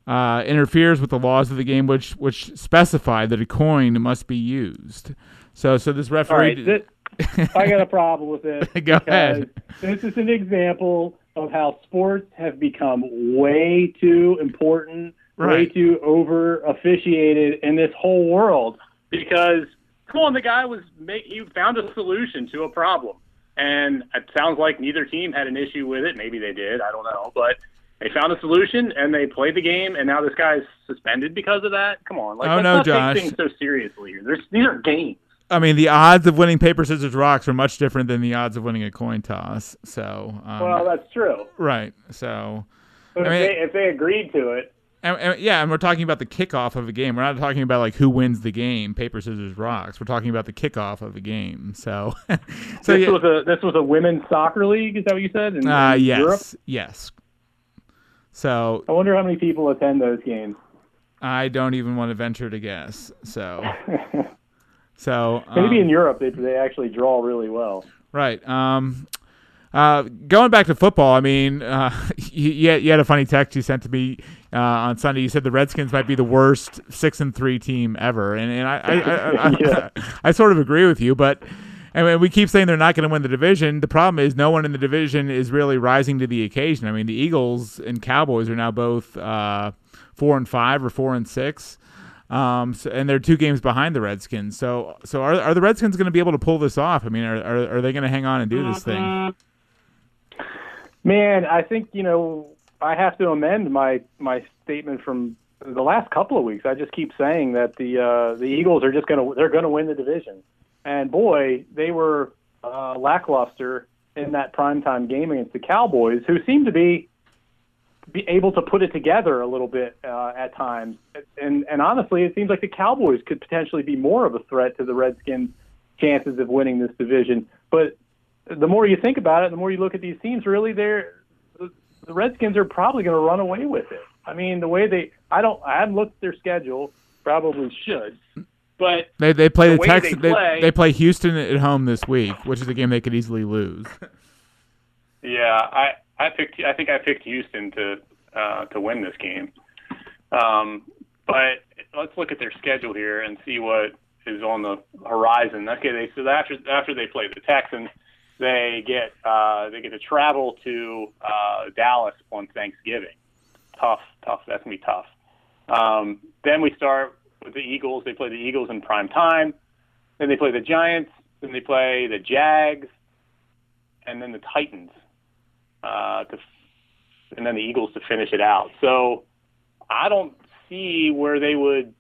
uh, interferes with the laws of the game, which which specify that a coin must be used. So so this referee. right, I got a problem with this. *laughs* Go ahead. This is an example of how sports have become way too important, way too over officiated in this whole world. because come on, the guy was make, he found a solution to a problem, and it sounds like neither team had an issue with it. Maybe they did, I don't know, but they found a solution and they played the game, and now this guy's suspended because of that. Come on, like Oh, let's no, not Josh. take things so seriously here. There's, these are games. I mean, the odds of winning paper scissors rocks are much different than the odds of winning a coin toss. So um, Well, that's true. right. So But I mean- if, they, if they agreed to it, And, and- yeah, and we're talking about the kickoff of a game. We're not talking about like who wins the game, paper scissors rocks. We're talking about the kickoff of a game. So, *laughs* so this yeah, was a this was a women's soccer league. Is that what you said? In, uh, in yes, Europe? yes. So I wonder how many people attend those games. I don't even want to venture to guess. So, *laughs* so Maybe um, in Europe they they actually draw really well. Right. Um, uh, going back to football, I mean, uh, *laughs* you, you had- a funny text you sent to me uh, on Sunday. You said the Redskins might be the worst six and three team ever, and, and I, I, I, *laughs* I, Yeah. I sort of agree with you, but. I mean, we keep saying they're not going to win the division. The problem is no one in the division is really rising to the occasion. I mean, the Eagles and Cowboys are now both uh, four and five or four and six, um, so, and they're two games behind the Redskins. So, so are, are the Redskins going to be able to pull this off? I mean, are are, are they going to hang on and do this thing? Man, I think you know I have to amend my my statement from the last couple of weeks. I just keep saying that the uh, the Eagles are just gonna they're gonna win the division, and boy, they were uh, lackluster in that primetime game against the Cowboys, who seem to be be able to put it together a little bit uh, at times. And and honestly, it seems like the Cowboys could potentially be more of a threat to the Redskins' chances of winning this division. But the more you think about it, the more you look at these teams, really, they're the, the Redskins are probably going to run away with it. I mean, the way they, I don't, I haven't looked at their schedule, probably should, but They they play the, The Texans. they They, they play Houston at home this week, which is a game they could easily lose. *laughs* Yeah, I I picked I think I picked Houston to uh, to win this game. Um, but let's look at their schedule here and see what is on the horizon. Okay, they so after after they play the Texans, they get uh, they get to travel to uh, Dallas on Thanksgiving. Tough, tough. That's gonna be tough. Um, then we start with the Eagles. They play the Eagles in prime time. Then they play the Giants. Then they play the Jags, and then the Titans uh, to and then the Eagles to finish it out. So I don't see where they would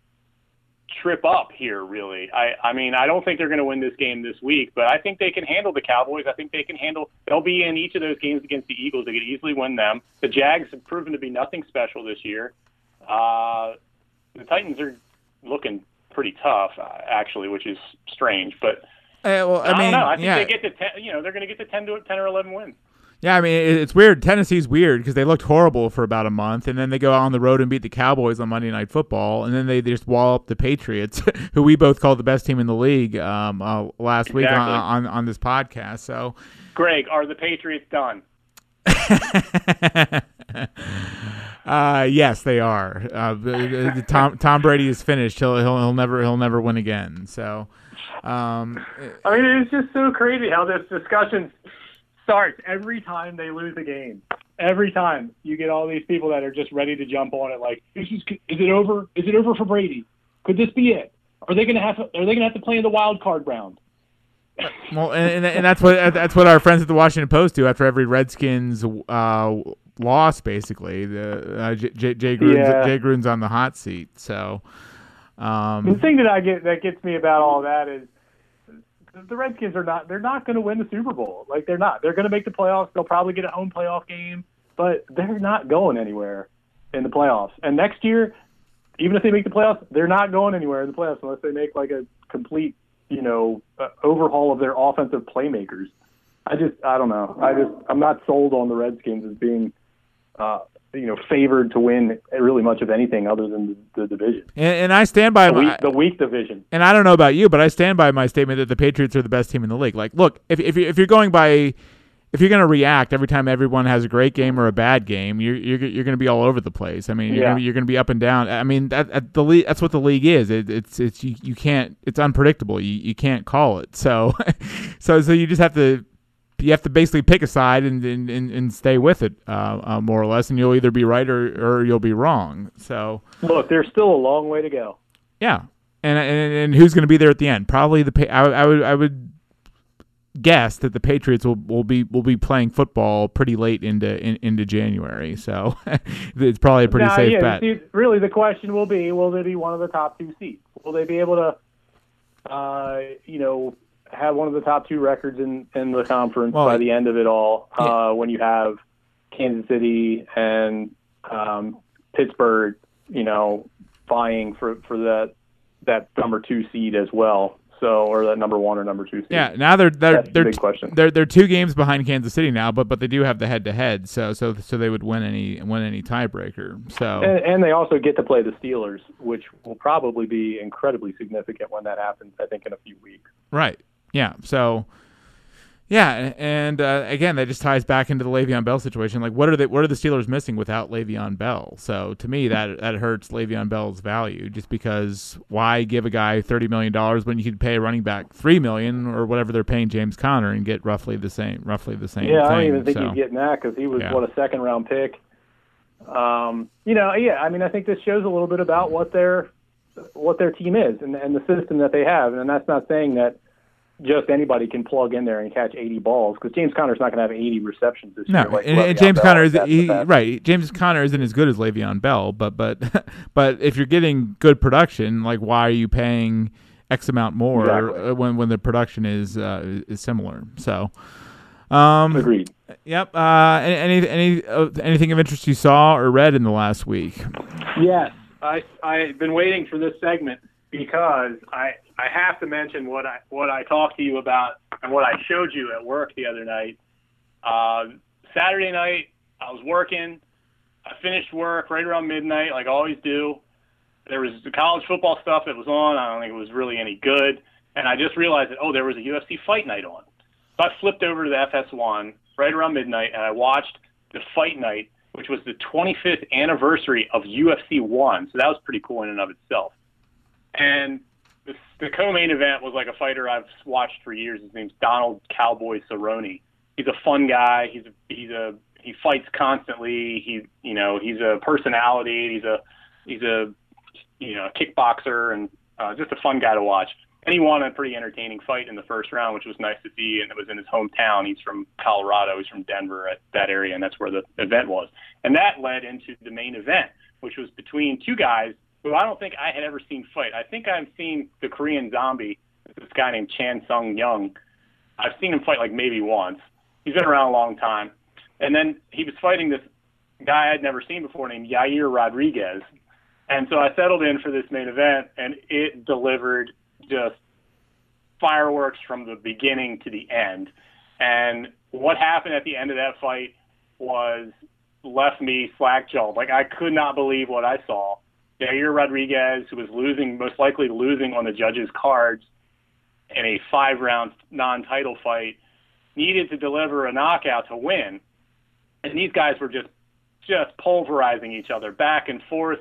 trip up here really. I I mean, I don't think they're going to win this game this week, but I think they can handle the Cowboys. I think they can handle they'll be in each of those games against the Eagles. They could easily win them. The Jags have proven to be nothing special this year. Uh the Titans are looking pretty tough uh, actually, which is strange, but Uh, well, I, I, mean, don't know. I think yeah, they get to 10, you know, they're going to get to 10 to 10 or 11 wins. Yeah. I mean, it's weird. Tennessee's weird because they looked horrible for about a month, and then they go out on the road and beat the Cowboys on Monday Night Football, and then they just wall up the Patriots, *laughs* who we both called the best team in the league um, uh, last week on, Exactly. on on this podcast. So. Greg, are the Patriots done? *laughs* Uh, yes, they are. Uh, Tom Tom Brady is finished. He'll he'll he'll never he'll never win again. So, um, I mean, it's just so crazy how this discussion starts every time they lose a game. Every time you get all these people that are just ready to jump on it, like, is, this, is it over? Is it over for Brady? Could this be it? Are they going to have? To, are they going to have to play in the wild card round? well, and, and, and that's what that's what our friends at the Washington Post do after every Redskins uh, loss. Basically, the uh, J, J, Jay Gruden's, Yeah. Jay Gruden's on the hot seat. So, Um, The thing that I get that gets me about all that is the Redskins are not they're not going to win the Super Bowl. Like they're not. They're going to make the playoffs. They'll probably get a home playoff game, but they're not going anywhere in the playoffs. And next year, even if they make the playoffs, they're not going anywhere in the playoffs unless they make like a complete, you know, uh, overhaul of their offensive playmakers. I just I don't know. I just I'm not sold on the Redskins as being uh, you know, favored to win really much of anything other than the, the division. and, and I stand by The my, weak, the weak division. and I don't know about you, but I stand by my statement that the Patriots are the best team in the league. Like, look, if if you're, if you're going by, if you're going to react every time everyone has a great game or a bad game, you're you're, you're going to be all over the place. I mean, you're Yeah. going to be up and down. I mean, that, that the league, that's what the league is. It, it's it's you, you can't it's unpredictable. You you can't call it. So *laughs* so so you just have to. You have to basically pick a side and and, and, and stay with it, uh, uh, more or less, and you'll either be right or, or you'll be wrong. So, Look, there's still a long way to go. yeah, and and, and who's going to be there at the end? Probably the Pa- I, I would I would guess that the Patriots will, will be will be playing football pretty late into in, into January. So *laughs* it's probably a pretty Now, safe yeah, bet. really, the question will be: Will they be one of the top two seeds? Will they be able to, uh, you know, have one of the top two records in in the conference Well, by the end of it all? yeah. Uh, when you have Kansas City and um, Pittsburgh, you know, vying for for that that number two seed as well. So, or that number one or number two seed. Yeah, now they're they're That's they're big question. they're they're two games behind Kansas City now, but but they do have the head to head, so so so they would win any win any tiebreaker. So And, and they also get to play the Steelers, which will probably be incredibly significant when that happens. I think in a few weeks. Right. Yeah. So, yeah, and uh, again, that just ties back into the Le'Veon Bell situation. Like, what are they? What are the Steelers missing without Le'Veon Bell? So, to me, that that hurts Le'Veon Bell's value. Just because, why give a guy thirty million dollars when you could pay a running back three million or whatever they're paying James Conner and get roughly the same, roughly the same. Yeah, I don't even think so, he's getting that because he was Yeah. what a second round pick. Um, you know, yeah, I mean, I think this shows a little bit about what their what their team is and, and the system that they have, and that's not saying that just anybody can plug in there and catch 80 balls because James Conner's not going to have 80 receptions this No, year. like and, and James Bell. Conner is he, right. James Conner isn't as good as Le'Veon Bell, but but *laughs* but if you're getting good production, like why are you paying X amount more Exactly. uh, when when the production is uh, is similar? So, um, Agreed. yep. Uh, any any any uh, anything of interest you saw or read in the last week? Yes, I I've been waiting for this segment because I I have to mention what I what I talked to you about and what I showed you at work the other night. Uh, Saturday night, I was working. I finished work right around midnight, like I always do. There was the college football stuff that was on. I don't think it was really any good, and I just realized that oh, there was a UFC fight night on. So I flipped over to the FS1 right around midnight, and I watched the fight night, which was the 25th anniversary of UFC One. So that was pretty cool in and of itself. And the, co-main event was like a fighter I've watched for years. His name's Donald Cowboy Cerrone. He's a fun guy. He's a, he's a he fights constantly. He you know he's a personality. He's a he's a you know kickboxer and uh, just a fun guy to watch. And he won a pretty entertaining fight in the first round, which was nice to see. And it was in his hometown. He's from Colorado. He's from Denver, at that area, and that's where the event was. And that led into the main event, which was between two guys who I don't think I had ever seen fight. I think I've seen the Korean Zombie, this guy named Chan Sung Jung. I've seen him fight like maybe once. He's been around a long time. And then he was fighting this guy I'd never seen before named Yair Rodriguez. And so I settled in for this main event, and it delivered just fireworks from the beginning to the end. And what happened at the end of that fight was left me slack jawed. Like I could not believe what I saw. Yair Rodriguez, who was losing, most likely losing on the judges' cards in a five round non title fight, needed to deliver a knockout to win. And these guys were just just pulverizing each other back and forth,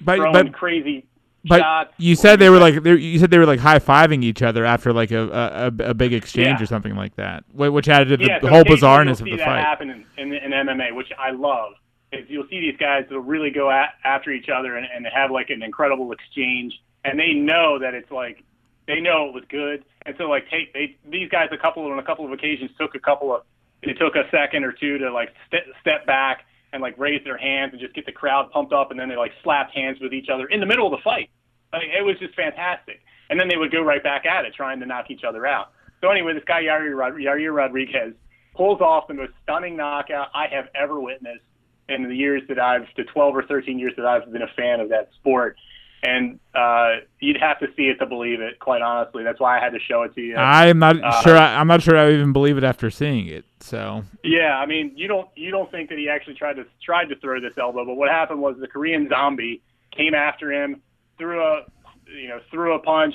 But throwing but crazy but shots. you said they were like they, you said they were like high fiving each other after like a a, a- big exchange Yeah. or something like that, which added to the, yeah, so whole bizarreness of the that fight. happen in, in, in MMA, which I love. Is you'll see these guys that'll really go at, after each other and, and have like an incredible exchange, and they know that it's like they know it was good, and so like take they these guys a couple on a couple of occasions took a couple of it took a second or two to like ste step back and like raise their hands and just get the crowd pumped up, and then they like slapped hands with each other in the middle of the fight. Like, it was just fantastic. And then they would go right back at it, trying to knock each other out. So anyway, this guy Yair, Rod- Rodriguez pulls off the most stunning knockout I have ever witnessed in the years that I've, the 12 or 13 years that I've been a fan of that sport. And uh, you'd have to see it to believe it. Quite honestly, that's why I had to show it to you. I'm not Uh, sure. I, I'm not sure I even believe it after seeing it. So Yeah, I mean, you don't you don't think that he actually tried to tried to throw this elbow, but what happened was the Korean zombie came after him, threw a you know threw a punch.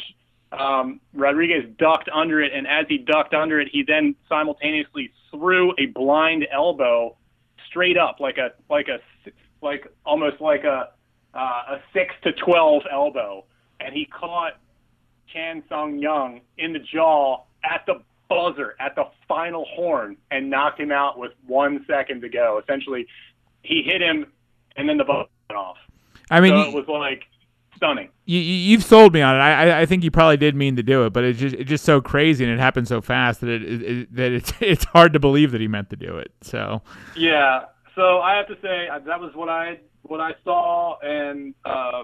Um, Rodriguez ducked under it, and as he ducked under it, he then simultaneously threw a blind elbow straight up, like a like a like almost like a uh, a six to twelve elbow, and he caught Chan Sung Jung in the jaw at the buzzer, at the final horn, and knocked him out with one second to go. Essentially, he hit him, and then the buzzer went off. I mean, so it was like stunning. you, you've sold me on it. I, I- I think you probably did mean to do it, but it's just it's just so crazy and it happened so fast that it, it, it that it's *laughs* it's hard to believe that he meant to do it. So Yeah. So I have to say uh, that was what I what I saw, and uh,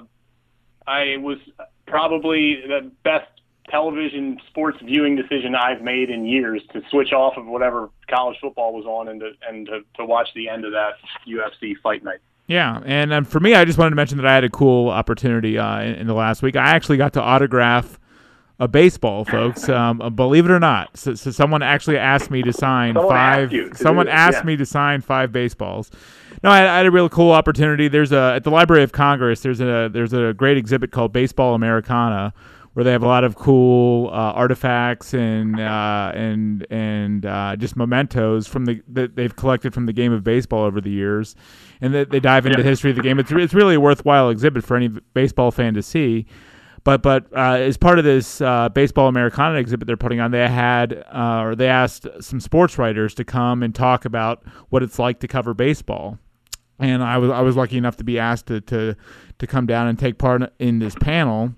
I was probably the best television sports viewing decision I've made in years to switch off of whatever college football was on and to and to, to watch the end of that UFC fight night. Yeah, and um, for me, I just wanted to mention that I had a cool opportunity uh, in, in the last week. I actually got to autograph a baseball, folks. *laughs* Um, uh, believe it or not, so, so someone actually asked me to sign Someone five. asked to someone asked yeah. me to sign five baseballs. No, I, I had a real cool opportunity. There's a at the Library of Congress. There's a there's a great exhibit called Baseball Americana, where they have a lot of cool uh, artifacts and uh, and and uh, just mementos from the that they've collected from the game of baseball over the years, and they, they dive into the history of the game. It's it's really a worthwhile exhibit for any baseball fan to see. But but uh, as part of this uh, baseball Americana exhibit they're putting on, they had uh, or they asked some sports writers to come and talk about what it's like to cover baseball and I was I was lucky enough to be asked to to, to come down and take part in this panel.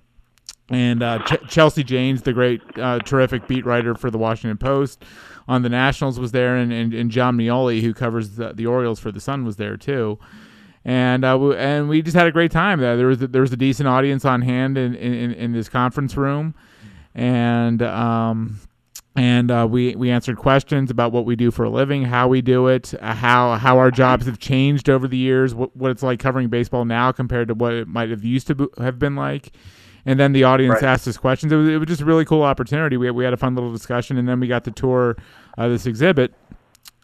And uh, Ch- Chelsea Janes, the great, uh, terrific beat writer for the Washington Post on the Nationals, was there, and, and, and John Meoli, who covers the, the Orioles for the Sun, was there too. And uh, we, and we just had a great time there. There was a, there was a decent audience on hand in, in, in this conference room, and um, and uh, we we answered questions about what we do for a living, how we do it, how how our jobs have changed over the years, what what it's like covering baseball now compared to what it might have used to have been like. And then the audience Right. asked us questions. It was, it was just a really cool opportunity. We we had a fun little discussion, and then we got to tour uh, this exhibit.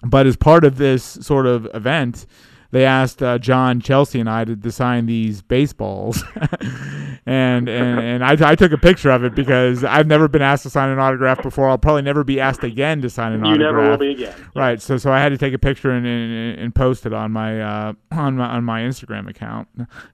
But as part of this sort of event, they asked uh, John, Chelsea, and I to design these baseballs, *laughs* and and and I, I took a picture of it because I've never been asked to sign an autograph before. I'll probably never be asked again to sign an You autograph. never will be again. Right. So so I had to take a picture and and, and post it on my uh, on my on my Instagram account,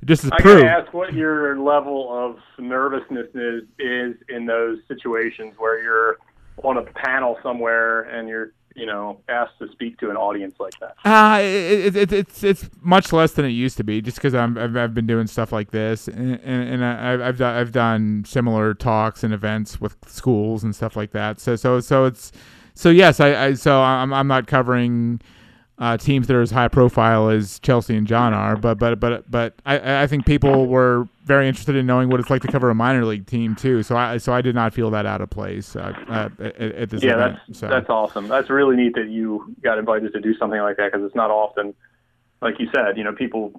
just as I proof. gotta ask what your level of nervousness is is in those situations where you're on a panel somewhere and you're you know asked to speak to an audience like that? Uh, it, it, it's it's much less than it used to be, just because I've, I've been doing stuff like this, and and, and I, I've done, I've done similar talks and events with schools and stuff like that. So so so it's so yes, I, I so I'm I'm not covering uh, teams that are as high profile as Chelsea and John are, but but but but I, I think people were very interested in knowing what it's like to cover a minor league team too. So I so I did not feel that out of place uh, uh, at, at, this yeah, event. that's so. that's awesome. That's really neat that you got invited to do something like that because it's not often, like you said, you know, people.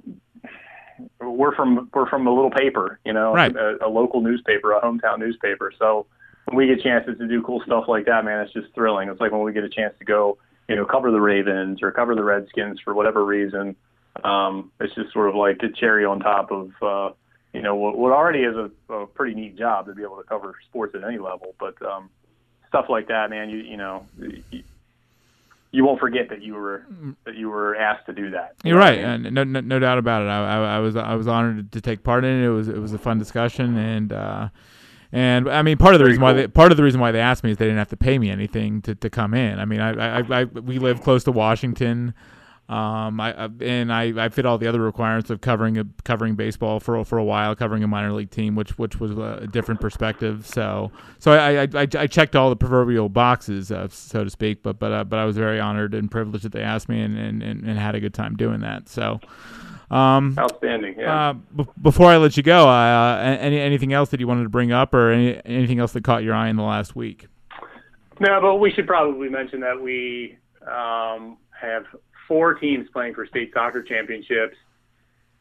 We're from we're from a little paper, you know, right. a, a local newspaper, a hometown newspaper. So when we get chances to do cool stuff like that, man, it's just thrilling. It's like when we get a chance to go you know, cover the Ravens or cover the Redskins for whatever reason. Um, it's just sort of like a cherry on top of, uh, you know, what, what already is a, a pretty neat job to be able to cover sports at any level. But um, stuff like that, man, you you know, you, you won't forget that you were that you were asked to do that. You You're right, and no, no, no doubt about it. I, I, I, was I was honored to take part in it. It was it was a fun discussion, and uh, and I mean, part of the reason cool. why they, part of the reason why they asked me is they didn't have to pay me anything to, to come in. I mean, I, I, I we live close to Washington, um, I, and I, I fit all the other requirements of covering a, covering baseball for for a while, covering a minor league team, which which was a different perspective. So so I I, I, I checked all the proverbial boxes, uh, so to speak. But but uh, but I was very honored and privileged that they asked me, and, and, and had a good time doing that. So. Um, Outstanding. Yeah. Uh, b- before I let you go, uh, any anything else that you wanted to bring up, or any, anything else that caught your eye in the last week? No, but we should probably mention that we um, have four teams playing for state soccer championships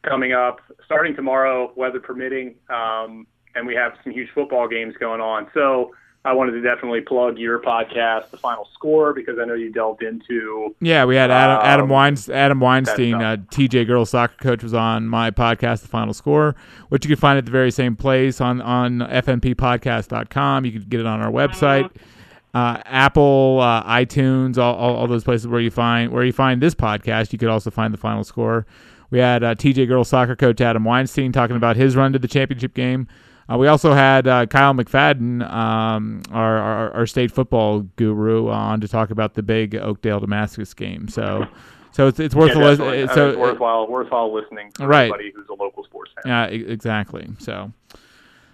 coming up, starting tomorrow, weather permitting, um, and we have some huge football games going on. So I wanted to definitely plug your podcast, The Final Score, because I know you delved into. Yeah, we had Adam, um, Adam, Weinstein, Adam Weinstein, uh, TJ girls soccer coach, was on my podcast, The Final Score, which you can find at the very same place on on fnppodcast.com. You can get it on our website. Uh, Apple, uh, iTunes, all, all, all, those places where you find where you find this podcast. You could also find the final score. We had uh, TJ girls soccer coach Adam Weinstein talking about his run to the championship game. Uh, we also had uh, Kyle McFadden, um, our, our, our state football guru, on to talk about the big Oakdale Damascus game. So, so it's it's worth yeah, li- so it's worthwhile worthwhile listening to right. anybody who's a local sports fan. Yeah, exactly. So.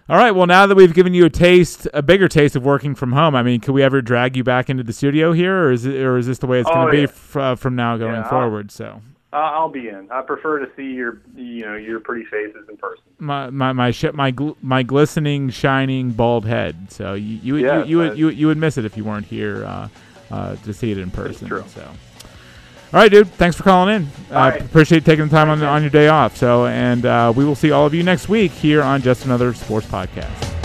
All right. Well, now that we've given you a taste, a bigger taste of working from home, I mean, could we ever drag you back into the studio here, or is it, or is this the way it's going to oh, be f- uh, from now going yeah, forward? So uh, I'll be in. I prefer to see your, you know, your pretty faces in person. My my my sh- my, gl- my glistening, shining, bald head. So you you yes, you, you, would, you, you would miss it if you weren't here uh, uh, to see it in person. True. So. All right, dude. Thanks for calling in. I uh, right. appreciate taking the time on, on your day off. So, and uh, we will see all of you next week here on Just Another Sports Podcast.